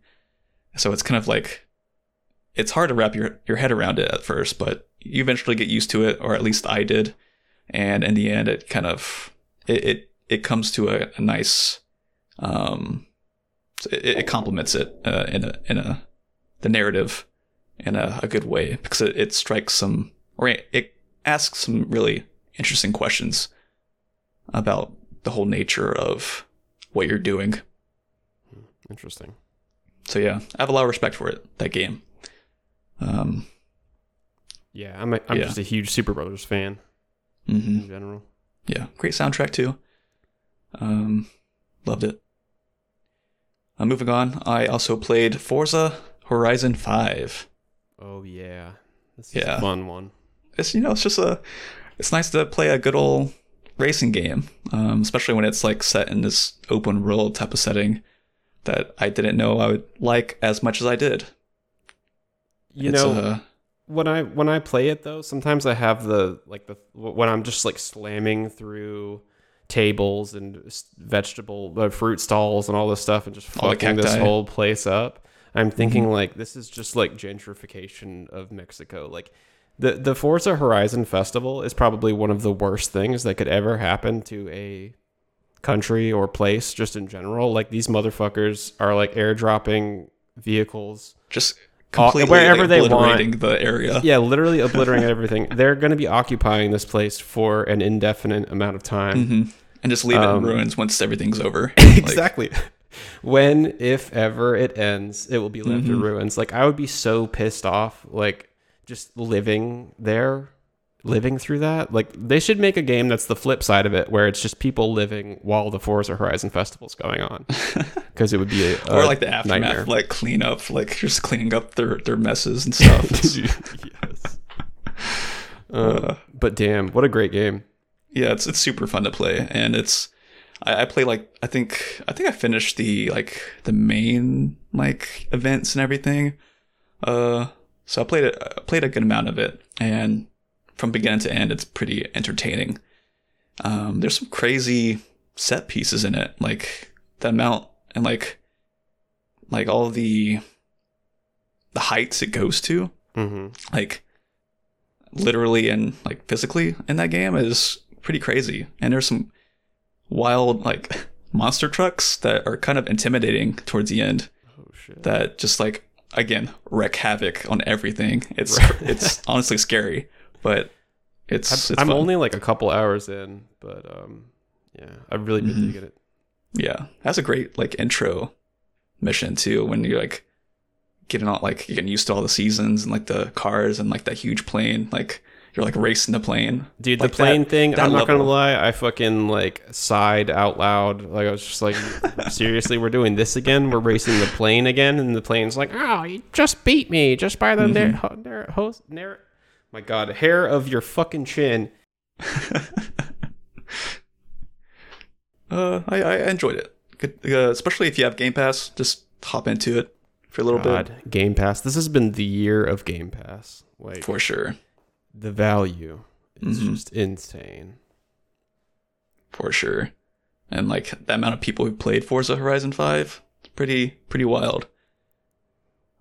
So it's kind of like it's hard to wrap your your head around it at first, but you eventually get used to it, or at least I did. And in the end, it kind of it it, it comes to a, a nice um it, it complements it uh, in a in a the narrative in a, a good way because it, it strikes some or it, it asks some really interesting questions about the whole nature of what you're doing. Interesting. So yeah, I have a lot of respect for it. That game. Um. Yeah, I'm a, I'm Yeah. just a huge Superbrothers fan mm-hmm. in general. Yeah, great soundtrack too. Um, loved it. Uh, moving on, I also played Forza Horizon Five. Oh yeah, this is Yeah. a fun one. It's you know it's just a it's nice to play a good old racing game, um, especially when it's like set in this open world type of setting that I didn't know I would like as much as I did. You It's, know, uh, when I when I play it though, sometimes I have the like the when I'm just like slamming through tables and vegetable uh, fruit stalls and all this stuff and just fucking this whole place up. I'm thinking like this is just like gentrification of Mexico. Like the the Forza Horizon Festival is probably one of the worst things that could ever happen to a country or place just in general. Like these motherfuckers are like airdropping vehicles just completely wherever like, they want. the area. yeah, literally obliterating everything. They're going to be occupying this place for an indefinite amount of time. hmm And just leave it Um, in ruins once everything's over. Like, exactly. when, if ever, it ends, it will be left in Mhm. ruins. Like I would be so pissed off, like just living there, living through that. Like they should make a game that's the flip side of it, where it's just people living while the Forza Horizon Festival's going on, because it would be a, or like the aftermath, nightmare. like cleanup, like just cleaning up their their messes and stuff. Yes. Uh, Uh, but damn, what a great game! yeah, it's it's super fun to play, and it's I, I play like I think I think I finished the like the main like events and everything. Uh, so I played it I played a good amount of it, and from beginning to end, it's pretty entertaining. Um, there's some crazy set pieces in it, like the amount and like like all the the heights it goes to, Mm-hmm. like literally and like physically in that game is pretty crazy. And there's some wild like monster trucks that are kind of intimidating towards the end Oh shit. that just like again wreak havoc on everything. It's Right. it's honestly scary, but it's I'm, it's I'm fun. only like a couple hours in, but um, yeah, I've really been Mhm. digging it. yeah. That's a great like intro mission too when you're like getting all like getting used to all the seasons and like the cars and like that huge plane like you're like racing the plane. Dude, Like the plane that- thing, that I'm not gonna lie, I fucking like sighed out loud. Like I was just like, seriously, we're doing this again? We're racing the plane again? And the plane's like, oh, you just beat me just by the Mhm. nar- ho- nar- hose, nar- my god, hair of your fucking chin. uh, I, I enjoyed it. Good, uh, especially if you have Game Pass, just hop into it for a little bit. God, Game Pass. This has been the year of Game Pass. Like for sure. the value is Mhm. just insane. for sure. And like the amount of people who played Forza Horizon Five, it's pretty pretty wild.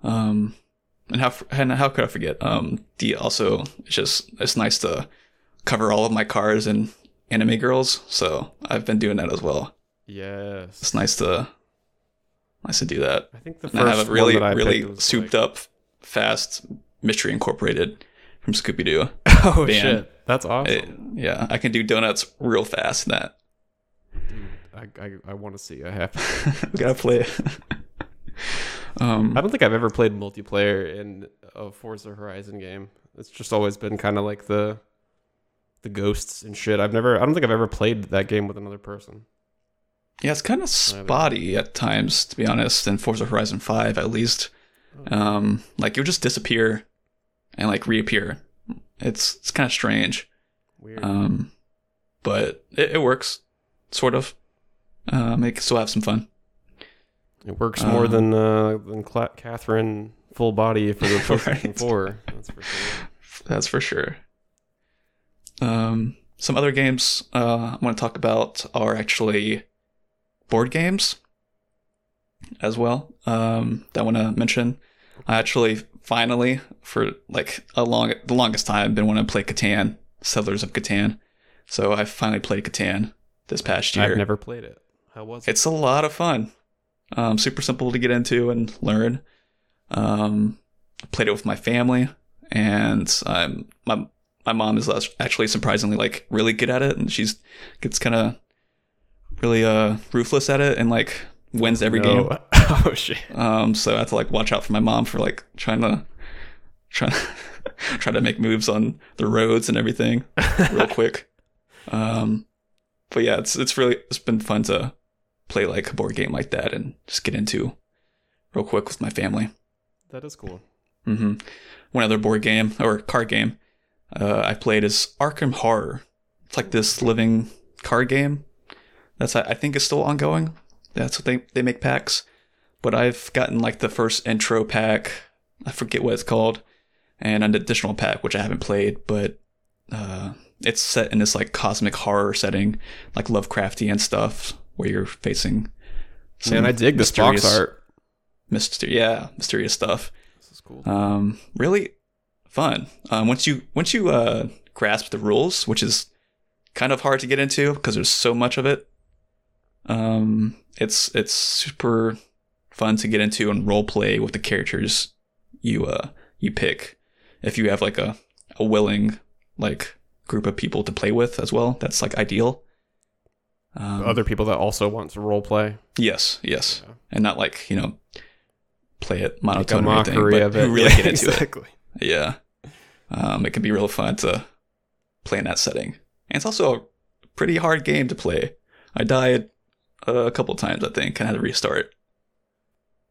Um, and how and how could I forget? Um, the also it's just it's nice to cover all of my cars and anime girls, so I've been doing that as well. Yes. It's nice to nice to do that. I think the And I first have a really one that I really souped like- up, fast Mystery Incorporated from Scooby Doo. Oh band. shit, that's awesome. yeah, I can do donuts real fast. in That I I, I want to see. I have. we gotta play. it. um, I don't think I've ever played multiplayer in a Forza Horizon game. It's just always been kind of like the the ghosts and shit. I've never. I don't think I've ever played that game with another person. Yeah, it's kind of spotty at times, to be honest. In Forza Horizon Five, at least, um, like you'll just disappear and like reappear. It's it's kind of strange, Weird. um, but it, it works, sort of. Um, it can still have some fun. It works more uh, than uh, than Cla- Catherine full body for the PlayStation Right. Four. That's for sure. That's for sure. Um, some other games uh, I want to talk about are actually board games as well. Um, that I want to mention. I actually finally, for like a long, the longest time, been wanting to play Catan, Settlers of Catan. So I finally played Catan this past year. I've never played it. How was it? It's a lot of fun. Um, super simple to get into and learn. Um, played it with my family, and um, my my mom is actually surprisingly like really good at it, and she's gets kind of really uh ruthless at it and like wins every game. Oh shit. Um, so I have to like watch out for my mom for like trying to trying try to make moves on the roads and everything real quick. Um, but yeah, it's it's really it's been fun to play like a board game like that and just get into real quick with my family. That is cool. Mm-hmm. One other board game or card game uh, I played is Arkham Horror. It's like this living card game. That's I think is still ongoing. That's what they they make packs. But I've gotten like the first intro pack. I forget what it's called, and an additional pack which I haven't played. But uh, it's set in this like cosmic horror setting, like Lovecraftian stuff, where you're facing. Man, I dig this box art. Myster- yeah, mysterious stuff This is cool. um, really fun. Um, once you once you uh, grasp the rules, which is kind of hard to get into because there's so much of it. Um, it's it's super fun to get into and role play with the characters you uh you pick. If you have like a a willing like group of people to play with as well, that's like ideal. Um, Other people that also want to role play. yes, yes, Yeah. and not like you know play it monotone or anything, but of it. who really Yeah, get into it. exactly. Yeah. Um, it can be real fun to play in that setting. And it's also a pretty hard game to play. I died a couple times, I think, and had to restart.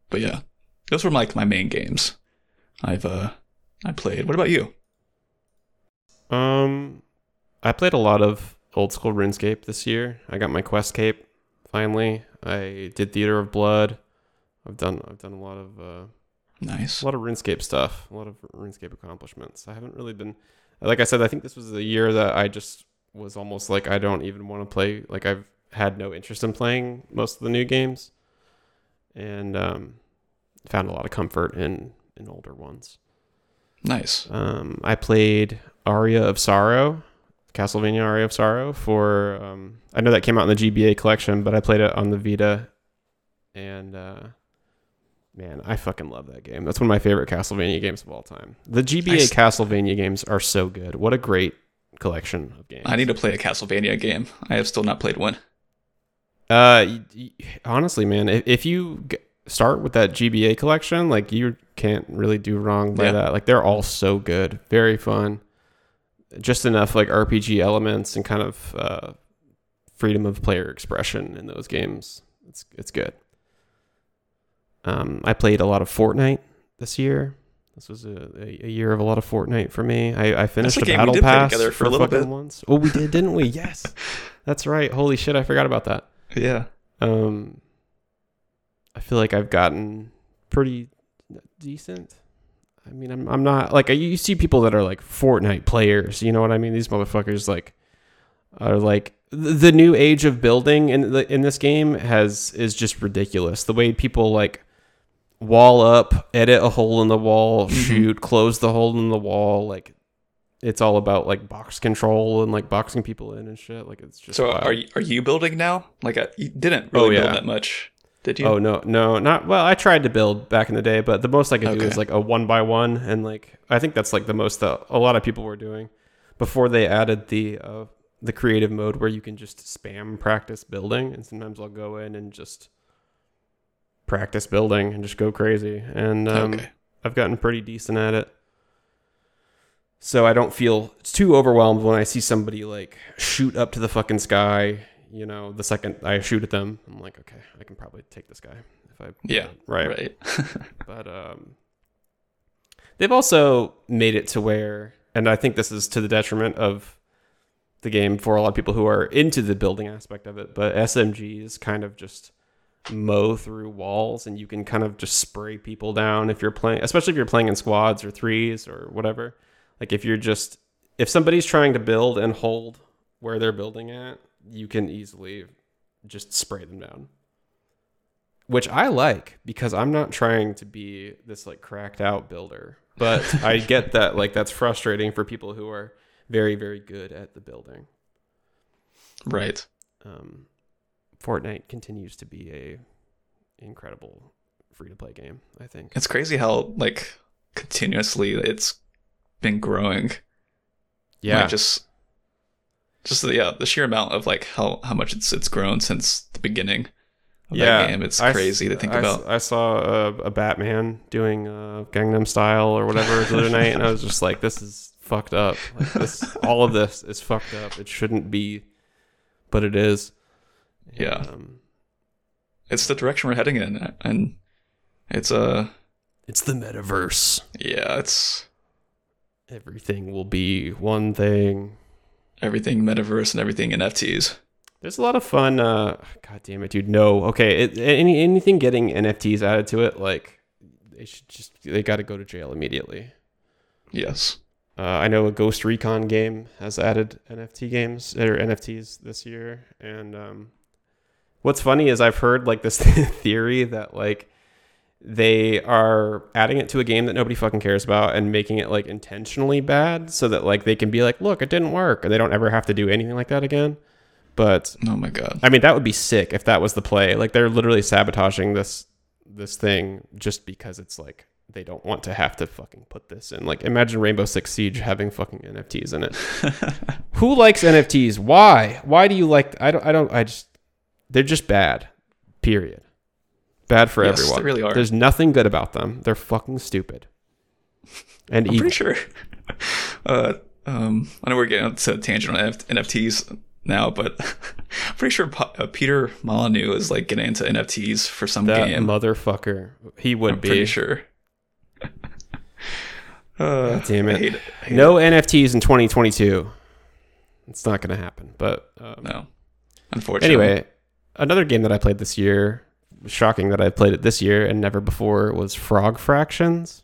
But yeah, those were like my main games I've uh I played. What about you? Um, I played a lot of old school RuneScape this year. I got my quest cape finally. I did Theater of Blood. I've done I've done a lot of uh, Nice. a lot of RuneScape stuff, a lot of RuneScape accomplishments. I haven't really been, like I said, I think this was the year that I just was almost like I don't even want to play. Like I've had no interest in playing most of the new games, and um, found a lot of comfort in in older ones. Nice. Um, I played Aria of Sorrow, Castlevania Aria of Sorrow for. Um, I know that came out in the GBA collection, but I played it on the Vita, and uh, man, I fucking love that game. That's one of my favorite Castlevania games of all time. The GBA I s- Castlevania games are so good. What a great collection of games. I need to play a Castlevania game. I have still not played one. Uh, honestly, man, if, if you g- start with that GBA collection, like you can't really do wrong by Yeah. that. Like they're all so good, very fun. Just enough like RPG elements and kind of uh, freedom of player expression in those games. It's it's good. Um, I played a lot of Fortnite this year. This was a, a, a year of a lot of Fortnite for me. I, I finished the the, game we battle pass together for a little fucking bit. once. Oh, we did, didn't we? Yes, that's right. Holy shit, I forgot about that. Yeah. Um, I feel like I've gotten pretty decent. I mean, I'm I'm not like you see people that are like Fortnite players. You know what I mean? These motherfuckers like are like the new age of building in the in this game has is just ridiculous. The way people like wall up, edit a hole in the wall, Mhm. shoot, close the hole in the wall, like. It's all about like box control and like boxing people in and shit. Like it's just So wild. are you, are you building now? Like I, you didn't Oh, really yeah. build that much, did you? Oh no, no, not well. I tried to build back in the day, but the most I could do Okay. is like a one by one, and like I think that's like the most that a lot of people were doing before they added the uh, the creative mode where you can just spam practice building, and sometimes I'll go in and just practice building and just go crazy, and um, okay. I've gotten pretty decent at it. So I don't feel too overwhelmed when I see somebody like shoot up to the fucking sky. You know, the second I shoot at them, I'm like, okay, I can probably take this guy if I Yeah, right. Right. But um, they've also made it to where, and I think this is to the detriment of the game for a lot of people who are into the building aspect of it. But SMGs kind of just mow through walls, and you can kind of just spray people down if you're playing, especially if you're playing in squads or threes or whatever. Like if you're just if somebody's trying to build and hold where they're building at, you can easily just spray them down which I like because I'm not trying to be this like cracked out builder. But I get that like that's frustrating for people who are very very good at the building. right. Um, Fortnite continues to be a incredible free to play game. I think. It's crazy how like continuously it's been growing. Yeah, Like, just just the, yeah, the sheer amount of like how how much it's it's grown since the beginning of yeah. that game. It's I crazy to think I about. I saw a, a Batman doing uh, Gangnam Style or whatever the other night, and I was just like, "This is fucked up. Like this, all of this is fucked up. It shouldn't be, but it is." And, Yeah. um, It's the direction we're heading in, and it's uh it's the metaverse. yeah, it's Everything will be one thing. Everything metaverse and everything NFTs. There's a lot of fun. Uh, God damn it, dude. No, okay. It, any anything getting NFTs added to it, like they should just they got to go to jail immediately. Yes. Uh, I know a Ghost Recon game has added NFT games or NFTs this year, and um, what's funny is I've heard like this theory that like they are adding it to a game that nobody fucking cares about and making it like intentionally bad so that like they can be like, look, it didn't work, and they don't ever have to do anything like that again. But Oh my god. I mean, that would be sick if that was the play. Like they're literally sabotaging this this thing just because it's like they don't want to have to fucking put this in. Like imagine Rainbow Six Siege having fucking NFTs in it. Who likes NFTs? Why? Why do you like I don't I don't I just they're just bad. Period. Bad for Yes, everyone. they really are. There's nothing good about them. They're fucking stupid. And I'm evil. pretty sure. Uh, um, I know we're getting onto a tangent on NFTs now, but I'm pretty sure uh, Peter Molyneux is like getting into NFTs for some that game. motherfucker. He would I'm be. pretty sure. Uh, damn it. I hate it. I hate No NFTs in 2022. It's not going to happen. But um. No. Unfortunately. anyway, another game that I played this year, shocking that I played it this year and never before, was Frog Fractions.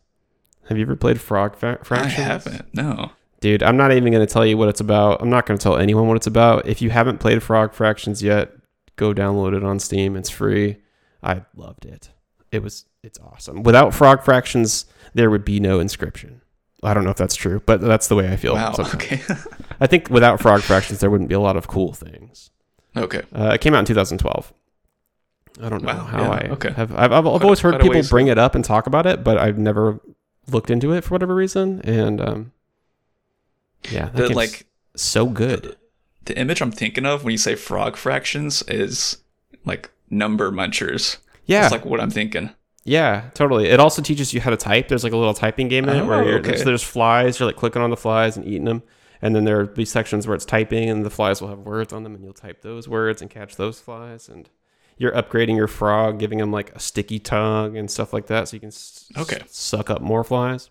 Have you ever played Frog Fra- I Fractions? haven't. No. Dude, I'm not even going to tell you what it's about. I'm not going to tell anyone what it's about. If you haven't played Frog Fractions yet, go download it on Steam. It's free. I loved it. It was it's awesome. Without frog fractions, there would be no Inscryption. I don't know if that's true, but that's the way I feel. Wow. sometimes. Okay. I think without frog fractions, there wouldn't be a lot of cool things. okay. Uh, it came out in 2012. I don't know Wow, how yeah, I okay. have. I've, I've, always heard people bring it up and talk about it, but I've never looked into it for whatever reason. And um, yeah, that The, like so good. the image I'm thinking of when you say frog fractions is like number munchers. Yeah, That's like what I'm thinking. Yeah, totally. It also teaches you how to type. There's like a little typing game in it where Oh, you're, okay. there's, there's flies. You're like clicking on the flies and eating them. And then there will be sections where it's typing, and the flies will have words on them, and you'll type those words and catch those flies. And you're upgrading your frog, giving him like a sticky tongue and stuff like that, so you can Okay. s- suck up more flies.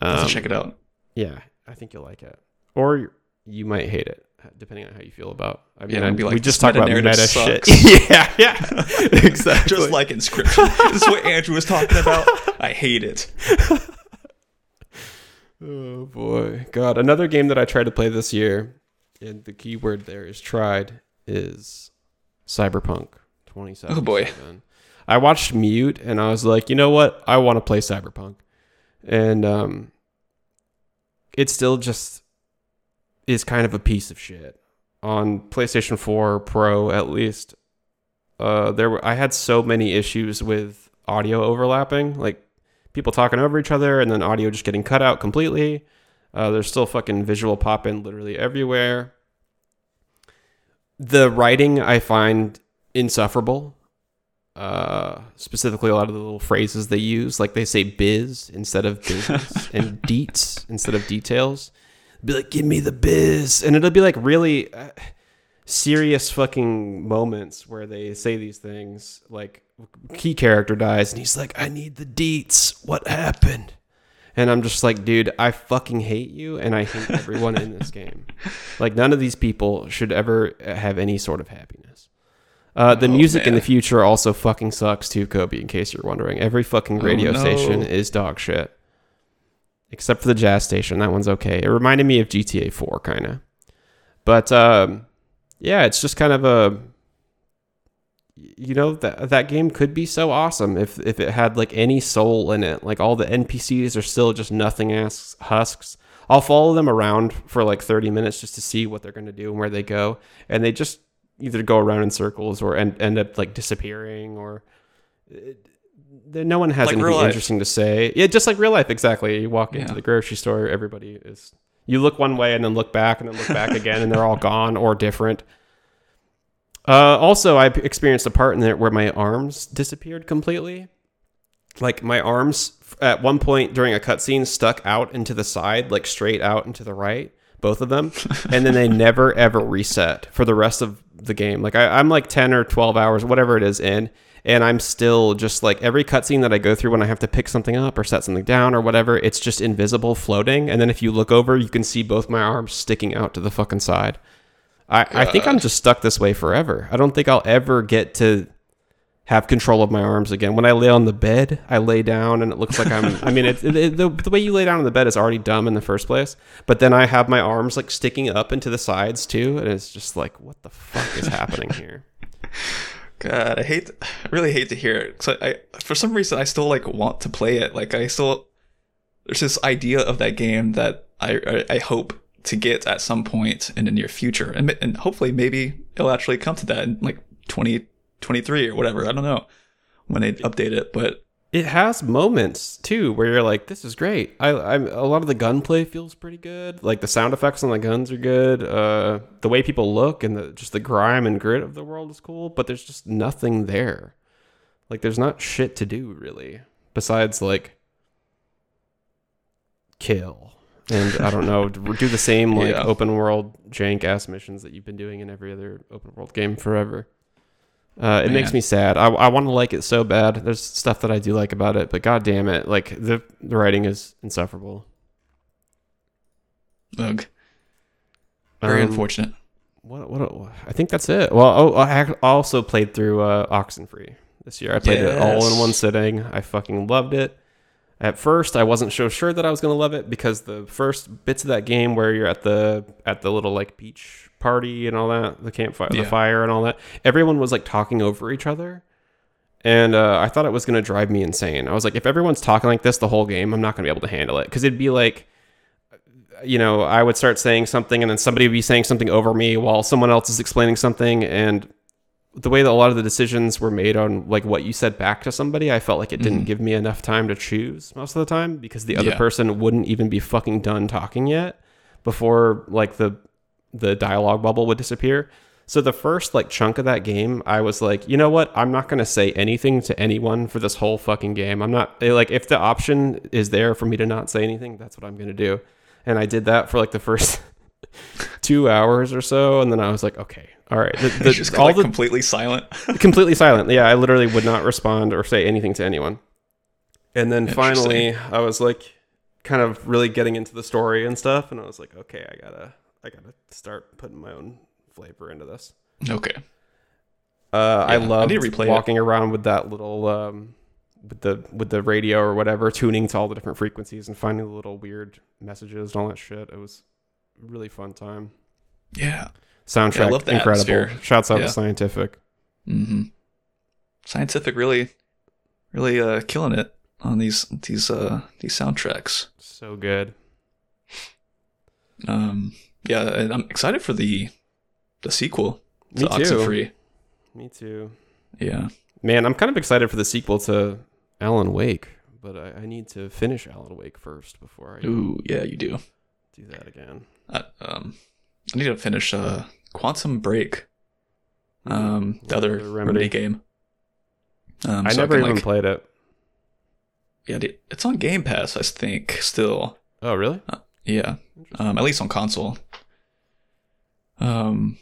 Um, check it out. Yeah, I think you'll like it, or you might hate it, depending on how you feel about. I mean, Yeah, and I- be like, we just "This talked about meta shit. yeah, yeah, exactly. Just like Inscryption. this is what Andrew was talking about. I hate it. Oh boy, God! Another game that I tried to play this year, and the key word there is tried, is Cyberpunk 2077. Oh, boy. I watched Mute, and I was like, you know what? I want to play Cyberpunk, and um, it still just is kind of a piece of shit on PlayStation 4 Pro, at least. Uh, there were I had so many issues with audio overlapping, like people talking over each other and then audio just getting cut out completely. Uh, there's still fucking visual pop in literally everywhere. The writing I find insufferable. Uh, specifically, a lot of the little phrases they use, like they say biz instead of business and deets instead of details. Be like, give me the biz. And it'll be like really uh, serious fucking moments where they say these things. Like, key character dies and he's like, I need the deets. What happened? And I'm just like, dude, I fucking hate you and I hate everyone in this game. Like, none of these people should ever have any sort of happiness. Uh, the Oh, music in the future also fucking sucks too, Kobe, in case you're wondering. Every fucking Oh, radio no. station is dog shit. Except for the jazz station. That one's okay. It reminded me of GTA 4, kind of. But, um, yeah, it's just kind of a you know that that game could be so awesome if if it had like any soul in it. Like all the npcs are still just nothing ass husks. I'll follow them around for like 30 minutes just to see what they're going to do and where they go. And they just either go around in circles or end, end up like disappearing or it, no one has Like anything interesting to say. Yeah just like real life exactly. You walk into the grocery store everybody is you look one way and then look back and then look back again and they're all gone or different uh, also, I experienced a part in there where my arms disappeared completely. Like my arms at one point during a cutscene stuck out into the side, like straight out into the right, both of them, and then they never ever reset for the rest of the game. Like I, I'm like ten or twelve hours, whatever it is, in, and I'm still just like every cutscene that I go through when I have to pick something up or set something down or whatever, it's just invisible, floating, and then if you look over, you can see both my arms sticking out to the fucking side. I, I think I'm just stuck this way forever. I don't think I'll ever get to have control of my arms again. When I lay on the bed, I lay down and it looks like I'm. I mean, it, it, the, the way you lay down on the bed is already dumb in the first place. But then I have my arms like sticking up into the sides too, and it's just like, what the fuck is happening here? God, I hate, I really hate to hear it. I, I, for some reason, I still like want to play it. Like I still, there's this idea of that game that I, I, I hope to get at some point in the near future, and and hopefully maybe it'll actually come to that in like 2023 or whatever. I don't know when they update it, but It has moments too where you're like, "This is great." I, I'm a lot of the gunplay feels pretty good. Like the sound effects on the guns are good. Uh, the way people look and the just the grime and grit of the world is cool. But there's just nothing there. Like there's not shit to do really besides like kill and I don't know do the same like Yeah. open world jank ass missions that you've been doing in every other open world game forever. Uh, it makes me sad. I, I want to like it so bad. There's stuff that I do like about it, but god damn it, like the the writing is insufferable. ugh, very Um, unfortunate. What what I think that's it. Well, oh, I also played through uh, Oxenfree this year. I played it all in one sitting. I fucking loved it. At first, I wasn't so sure that I was gonna love it because the first bits of that game where you're at the at the little like beach party and all that, the campfire, the fire and all that, everyone was like talking over each other, And uh, I thought it was going to drive me insane. I was like, if everyone's talking like this the whole game, I'm not going to be able to handle it. Because it'd be like, you know, I would start saying something and then somebody would be saying something over me while someone else is explaining something. And the way that a lot of the decisions were made on like what you said back to somebody, I felt like it didn't Mhm. give me enough time to choose most of the time because the other Yeah. person wouldn't even be fucking done talking yet before like the the dialogue bubble would disappear. So the first like chunk of that game, I was like, you know what? I'm not gonna say anything to anyone for this whole fucking game. I'm not eh, like if the option is there for me to not say anything, that's what I'm gonna do. And I did that for like the first two hours or so, and then I was like, okay, all right. The, the, just all like the completely silent. completely silent. Yeah, I literally would not respond or say anything to anyone. And then finally, I was like, kind of really getting into the story and stuff, and I was like, okay, I gotta, I gotta start putting my own flavor into this. okay. Uh, I Yeah, I love replay it. walking around with that little, um, with the with the radio or whatever, tuning to all the different frequencies and finding the little weird messages and all that shit. It was a really fun time. Yeah. Soundtrack love the incredible. atmosphere. Shouts out Yeah. to Scientific. Mm-hmm. Scientific really, really uh, killing it on these these uh these soundtracks. So good. Um, yeah, and I'm excited for the the sequel Me to too. Oxenfree. Me too. Yeah. Man, I'm kind of excited for the sequel to Alan Wake, but I, I need to finish Alan Wake first before I Ooh, yeah, you do. do that again. I, um, I need to finish uh Quantum Break. Um, the other remedy. Remedy. game. Um, I so never can, even like- played it. Yeah, it's on Game Pass, I think. Still, Oh, really? yeah. Um, at least on console. Um,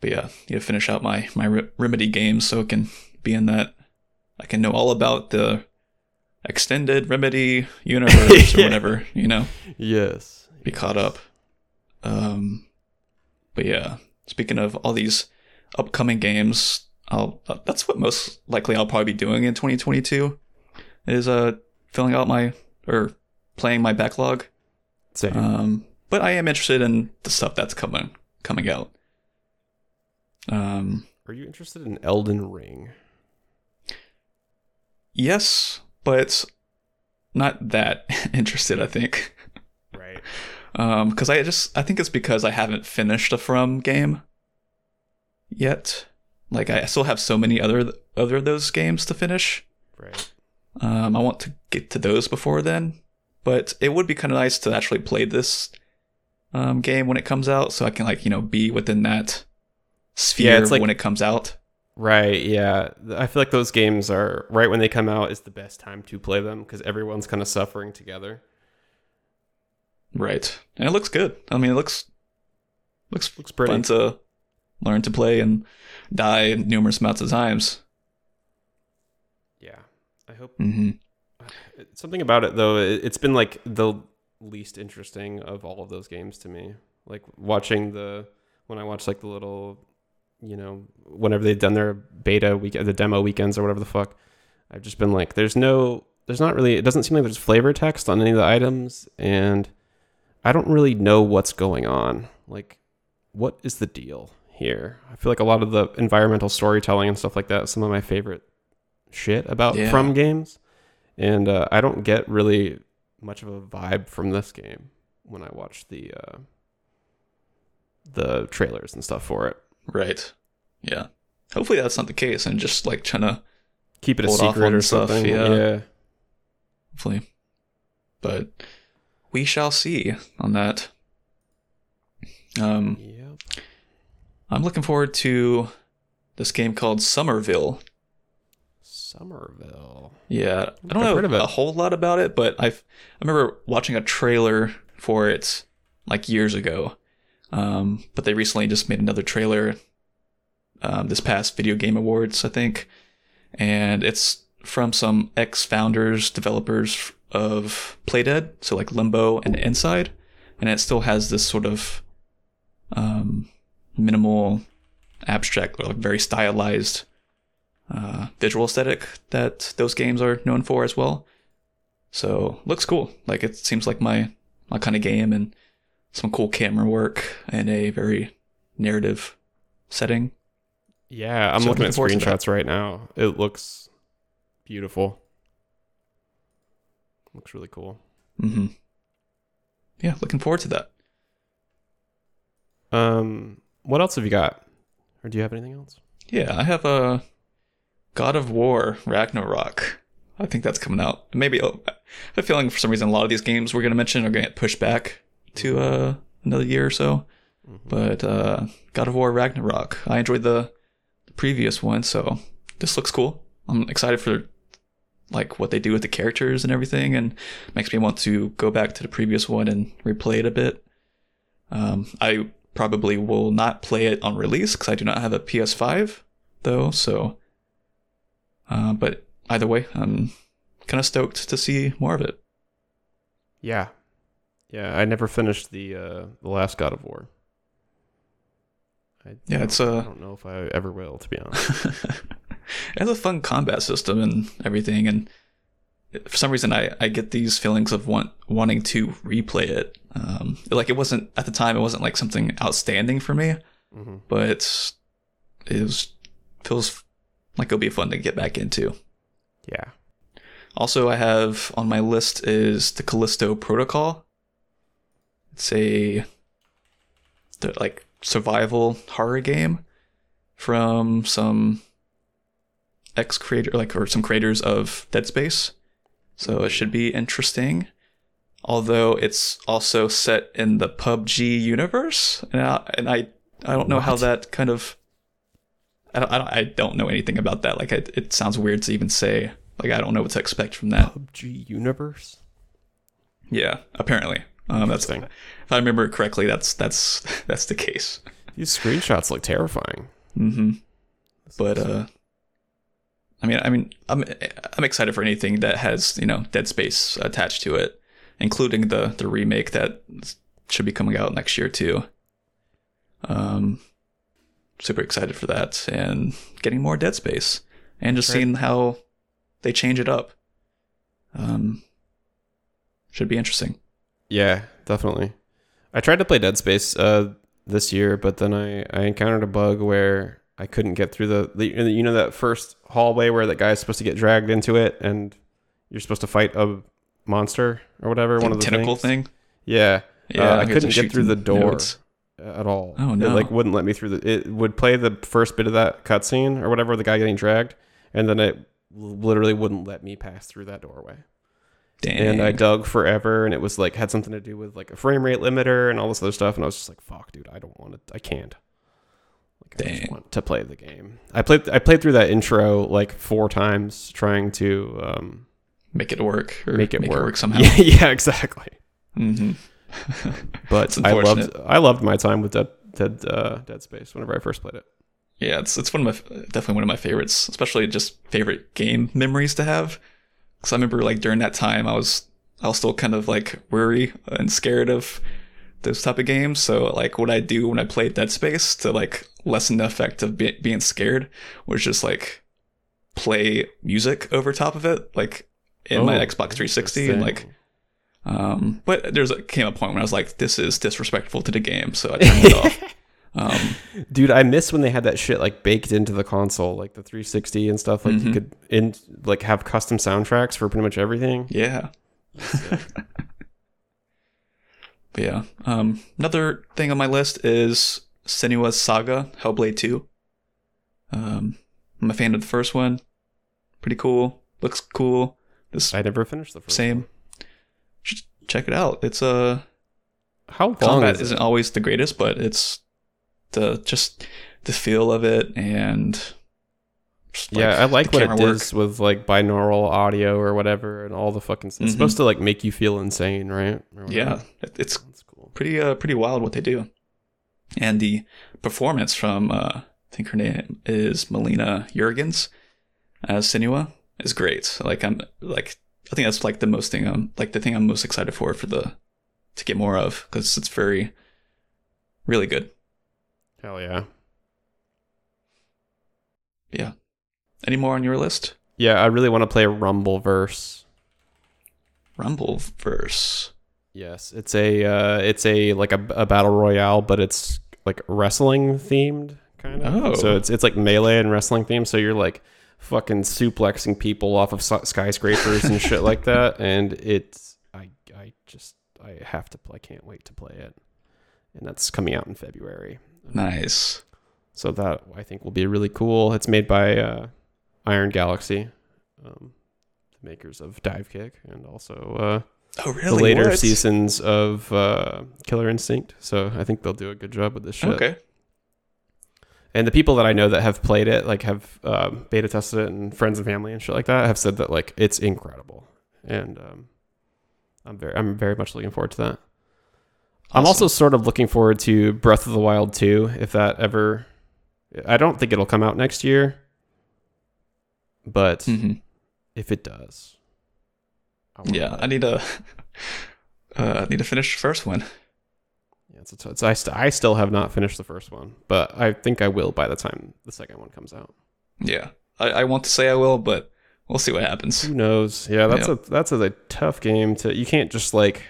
but yeah, need to finish out my my Re- remedy games so it can be in that. I can know all about the extended remedy universe or whatever. You know, Yes. be caught up. Um, but yeah, speaking of all these upcoming games, I'll uh, that's what most likely I'll probably be doing in 2022 is uh filling out my or playing my backlog. Same. Um, but I am interested in the stuff that's coming coming out. Um, Are you interested in Elden Ring? yes, but not that interested. I think. Right. Um, because I just I think it's because I haven't finished a From game yet. Like I still have so many other other of those games to finish. Right. Um, I want to get to those before then, but it would be kind of nice to actually play this um, game when it comes out, so I can like you know be within that sphere it's like- when it comes out. Right. Yeah. I feel like those games are right when they come out is the best time to play them because everyone's kind of suffering together. Right, and it looks good. I mean, it looks looks Looks pretty. fun to learn to play and die numerous amounts of times. Yeah. I hope hmm something about it though. It's been like the least interesting of all of those games to me. Like watching the when I watch like the little, you know, whenever they've done their beta week, the demo weekends or whatever the fuck. I've just been like, there's no, there's not really. It doesn't seem like there's flavor text on any of the items, and I don't really know what's going on. Like, what is the deal here? I feel like a lot of the environmental storytelling and stuff like that. is Some of my favorite shit about Yeah. from games, and uh, I don't get really much of a vibe from this game when I watch the uh, the trailers and stuff for it. Right. Yeah. Hopefully that's not the case, and just like trying to Keep it a secret or stuff, something. yeah. yeah. hopefully, but we shall see on that. Um, Yep. I'm looking forward to this game called Somerville. Somerville. Yeah, I don't I've know a whole lot about it, but I've I remember watching a trailer for it like years ago. Um, but they recently just made another trailer um, this past Video Game Awards, I think, and it's from some ex-founders, developers of Playdead, so like Limbo and Inside, and it still has this sort of um, minimal, abstract, or like very stylized uh, visual aesthetic that those games are known for as well. So looks cool. Like it seems like my my kind of game and some cool camera work and a very narrative setting. Yeah, I'm So looking at forward to that. screenshots right now. It looks Beautiful. Looks really cool. hmm Yeah, looking forward to that. Um, what else have you got? Or do you have anything else? Yeah, I have a God of War Ragnarok. I think that's coming out. Maybe oh, I have a feeling for some reason a lot of these games we're gonna mention are gonna get pushed back to uh, another year or so. But uh, God of War Ragnarok, I enjoyed the, the previous one, so this looks cool. I'm excited for like what they do with the characters and everything, and makes me want to go back to the previous one and replay it a bit. Um, I probably will not play it on release because I do not have a PS5 though. So, uh, but either way, I'm kind of stoked to see more of it. Yeah. Yeah, I never finished the uh the last God of War. I Yeah, it's, uh, I don't know if I ever will, to be honest. it has a fun combat system and everything, and for some reason, I, I get these feelings of want wanting to replay it. Um, like it wasn't at the time, it wasn't like something outstanding for me, hmm but it was feels like it'll be fun to get back into. Yeah. Also, I have on my list is the Callisto Protocol. It's a the, like survival horror game from some ex creator like or some creators of Dead Space. So it should be interesting. Although it's also set in the PUBG universe, and I, and I I don't know how that kind of I don't, I don't I don't know anything about that. Like it, it sounds weird to even say. Like I don't know what to expect from that. PUBG Universe. Yeah, apparently. Um, that's if I remember correctly. That's that's that's the case. These screenshots look terrifying. hmm But uh, I mean, I mean, I'm I'm excited for anything that has you know Dead Space attached to it, including the the remake that should be coming out next year too. Um, super excited for that and getting more Dead Space and just Right. seeing how they change it up. Um, should be interesting. Yeah, definitely. I tried to play Dead Space uh this year, but then I I encountered a bug where I couldn't get through the, the you know that first hallway where that guy's supposed to get dragged into it and you're supposed to fight a monster or whatever, one of the tentacle things. thing. Yeah. Yeah, Uh, I couldn't get through the door nodes. at all. Oh, It no. like wouldn't let me through the. It would play the first bit of that cutscene or whatever, the guy getting dragged, and then it literally wouldn't let me pass through that doorway. Dang. And I dug forever, and it was like had something to do with like a frame rate limiter and all this other stuff, and I was just like, "Fuck, dude, I don't want to. I can't." Dang. want to play the game. I played. I played through that intro like four times, trying to um, make it work or make it work. somehow. Yeah, yeah, exactly. hmm But I loved. I loved my time with Dead Dead uh, Dead Space whenever I first played it. yeah, it's it's one of my definitely one of my favorites, especially just favorite game memories to have. Because I remember like during that time, I was I was still kind of like worry and scared of those type of games. So like what I do when I play Dead Space to like lessen the effect of be- being scared was just like play music over top of it, like in my Oh, Xbox 360, and like. Um, but there's a, came a point when I was like, this is disrespectful to the game, so I turned it off. Um, Dude, I miss when they had that shit like baked into the console, like the 360 and stuff. Like you Mhm. could in like have custom soundtracks for pretty much everything. yeah. But yeah. Um, another thing on my list is Senua's Saga Hellblade 2. Um, I'm a fan of the first one. Pretty cool. Looks cool. This I never finished the first. same. Just check it out. It's uh, How long combat is it? isn't always the greatest, but it's the just the feel of it and just, yeah, I like what it does with like binaural audio or whatever, and all the fucking. Stuff. It's supposed to like make you feel insane, right? Yeah, it's that's cool. pretty uh pretty wild what they do, and the performance from uh, I think her name is Melina Jurgens as Senua is great. Like I'm like I think that's like the most thing I'm like the thing I'm most excited for for the to get more of because it's very really good. Hell yeah. Yeah. Any more on your list? Yeah, I really want to play Rumbleverse. Rumbleverse. Yes, it's a uh, it's a like a, a battle royale, but it's like wrestling themed kind of. Oh. So it's it's like melee and wrestling themed. So you're like fucking suplexing people off of skyscrapers and shit like that. And it's I I just I have to play, I can't wait to play it, and that's coming out in February. Nice. So that I think will be really cool. It's made by uh, Iron Galaxy, um, the makers of Divekick, and also uh, Oh, really? the later What? seasons of uh, Killer Instinct. So I think they'll do a good job with this shit. Okay. And the people that I know that have played it, like have um, beta tested it, and friends and family and shit like that, have said that like it's incredible. And um, I'm very, I'm very much looking forward to that. I'm also sort of looking forward to Breath of the Wild 2, if that ever. I don't think it'll come out next year, but Mhm. if it does, I Yeah, I need to. Uh, I need to finish the first one. Yeah, it's, it's, I, st- I still have not finished the first one, but I think I will by the time the second one comes out. Yeah, I, I want to say I will, but we'll see what happens. Who knows? Yeah, that's a that's a, tough game to. You can't just like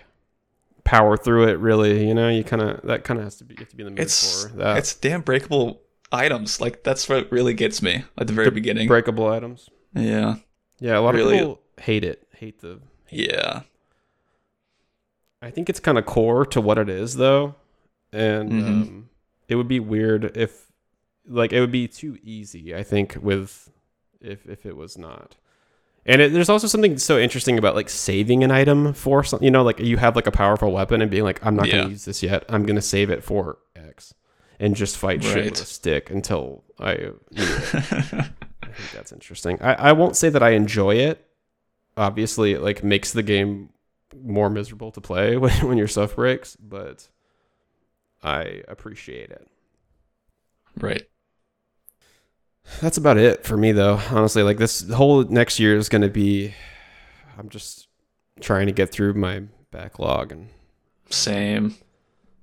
power through it. Really, you know, you kind of that kind of has to be you have to be in the mood It's for that. it's damn breakable items. Like that's what really gets me at the very The beginning. breakable items. yeah, Yeah, a lot Really- of people hate it. Hate the. yeah, I think it's kind of core to what it is, though, and Mhm. um, it would be weird if, like, it would be too easy. I think with if if it was not. And it, there's also something so interesting about like saving an item for something. You know, like you have like a powerful weapon and being like, I'm not Yeah. going to use this yet. I'm going to save it for and just fight shit with a stick until I. You know, I think that's interesting. I, I won't say that I enjoy it. Obviously, it like makes the game more miserable to play when, when your stuff breaks, but I appreciate it. right. That's about it for me though. Honestly, like this whole next year is going to be I'm just trying to get through my backlog and Same,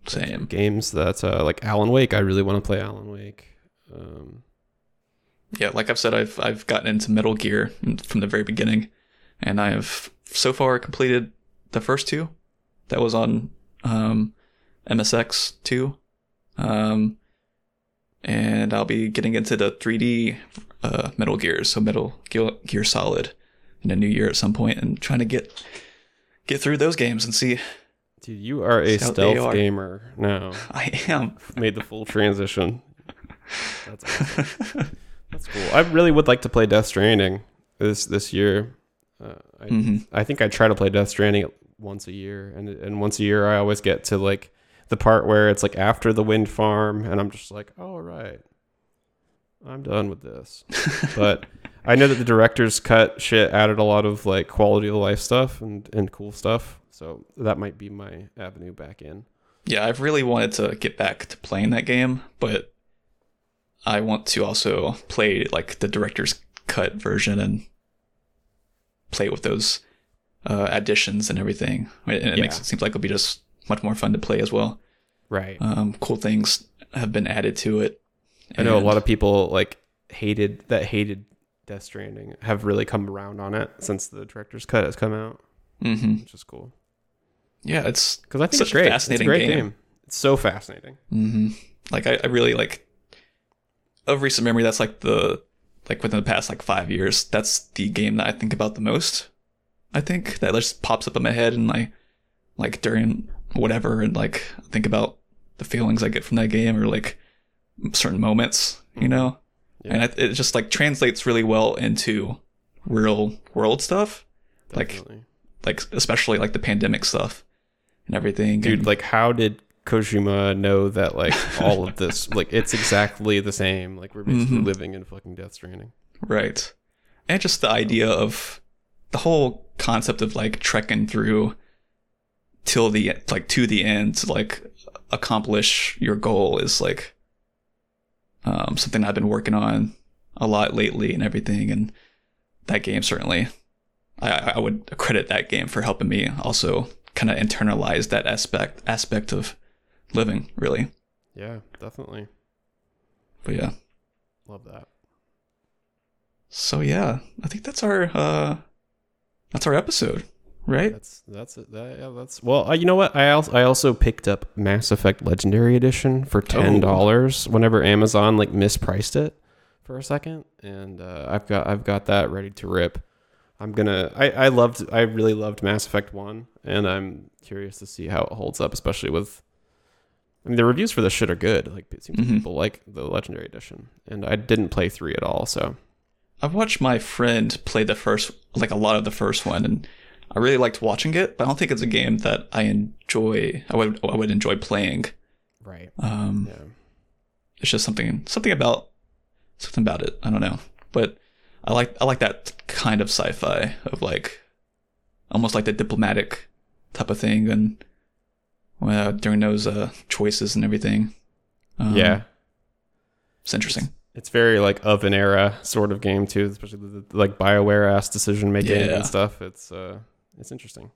same. games that uh, like Alan Wake. I really want to play Alan Wake. Um, Yeah, like I've said, I've I've gotten into Metal Gear from the very beginning, and I have so far completed the first two. That was on um, MSX two, um, and I'll be getting into the 3D uh, Metal Gears, so Metal Gear, Gear Solid, in a new year at some point, and trying to get get through those games and see. Dude, you are a See how they stealth are. gamer now. I am. Made the full transition. That's awesome. That's cool. I really would like to play Death Stranding this this year. Uh, I, hmm I think I try to play Death Stranding once a year, and and once a year I always get to like the part where it's like after the wind farm, and I'm just like, all right, I'm done with this. but I know that the director's cut shit added a lot of like quality of life stuff and and cool stuff, so that might be my avenue back in. Yeah, I've really wanted to get back to playing that game, but I want to also play like the director's cut version and play with those uh, additions and everything. And it makes it seems like it'll be just much more fun to play as well. Right. Um, cool things have been added to it. I know a lot of people like hated that hated Death Stranding have really come around on it since the director's cut has come out, mm-hmm. which is cool. Yeah, it's Because I think Such a great. fascinating it's a great game. game. It's so fascinating. hmm Like I, I really like of recent memory. That's like the like within the past like five years. That's the game that I think about the most. I think that just pops up in my head and I like during whatever and like think about the feelings I get from that game or like certain moments, you know. Yeah. And it, it just like translates really well into real world stuff, Like, like especially like the pandemic stuff and everything. dude, and- like how did Kojima know that like all of this like it's exactly the same? Like we're basically Mhm. living in fucking Death Stranding. Right. And just the idea of the whole concept of like trekking through till the like to the end to like accomplish your goal is like um something I've been working on a lot lately and everything and that game certainly I I would credit that game for helping me also kind of internalize that aspect aspect of living really. Yeah, definitely. But yeah. Love that. So yeah, I think that's our uh that's our episode, right? That's that's it. That, yeah, that's well. Uh, you know what? I also I also picked up Mass Effect Legendary Edition for ten dollars. Whenever Amazon like mispriced it for a second, and uh, I've got I've got that ready to rip. I'm gonna. I, I loved. I really loved Mass Effect One, and I'm curious to see how it holds up, especially with. I mean, the reviews for this shit are good. Like, it seems like Mhm. people like the Legendary Edition, and I didn't play three at all. So I've watched my friend play the first, like a lot of the first one, and I really liked watching it. But I don't think it's a game that I enjoy. I would I would enjoy playing. right, Um, yeah, it's just something something about something about it. I don't know, but I like I like that kind of sci-fi of like almost like the diplomatic type of thing, and well, during those uh, choices and everything. Um, yeah. it's interesting. It's very like of an era sort of game too, especially the, the, like Bioware ass decision making Yeah. and stuff. It's uh, it's interesting.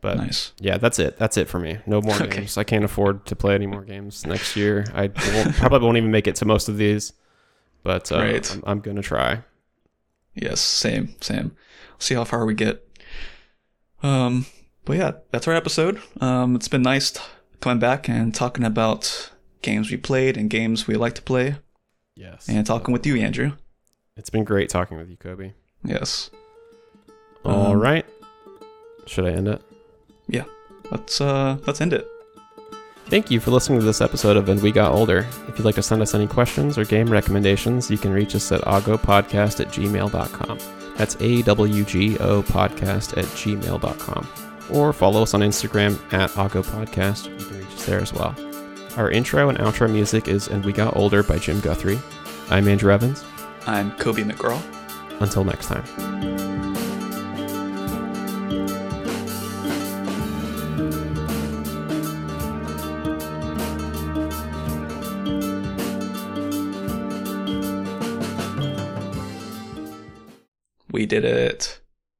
But Nice. yeah, that's it. That's it for me. No more Okay. games. I can't afford to play any more games next year. I won't, probably won't even make it to most of these, but uh, Right. I'm, I'm gonna try. Yes, same, same. see how far we get. Um, but yeah, that's our episode. Um, it's been nice t- coming back and talking about games we played and games we like to play, Yes. and talking with you, Andrew. It's been great talking with you, Kobe. Yes. All Um, right. Should I end it? Yeah. Let's uh, let's end it. Thank you for listening to this episode of And We Got Older. If you'd like to send us any questions or game recommendations, you can reach us at awgopodcast at gmail.com. That's A W G O podcast at gmail.com. Or follow us on Instagram at awgopodcast. You can reach us there as well. Our intro and outro music is And We Got Older by Jim Guthrie. I'm Andrew Evans. I'm Kobe McGraw. Until next time. We did it.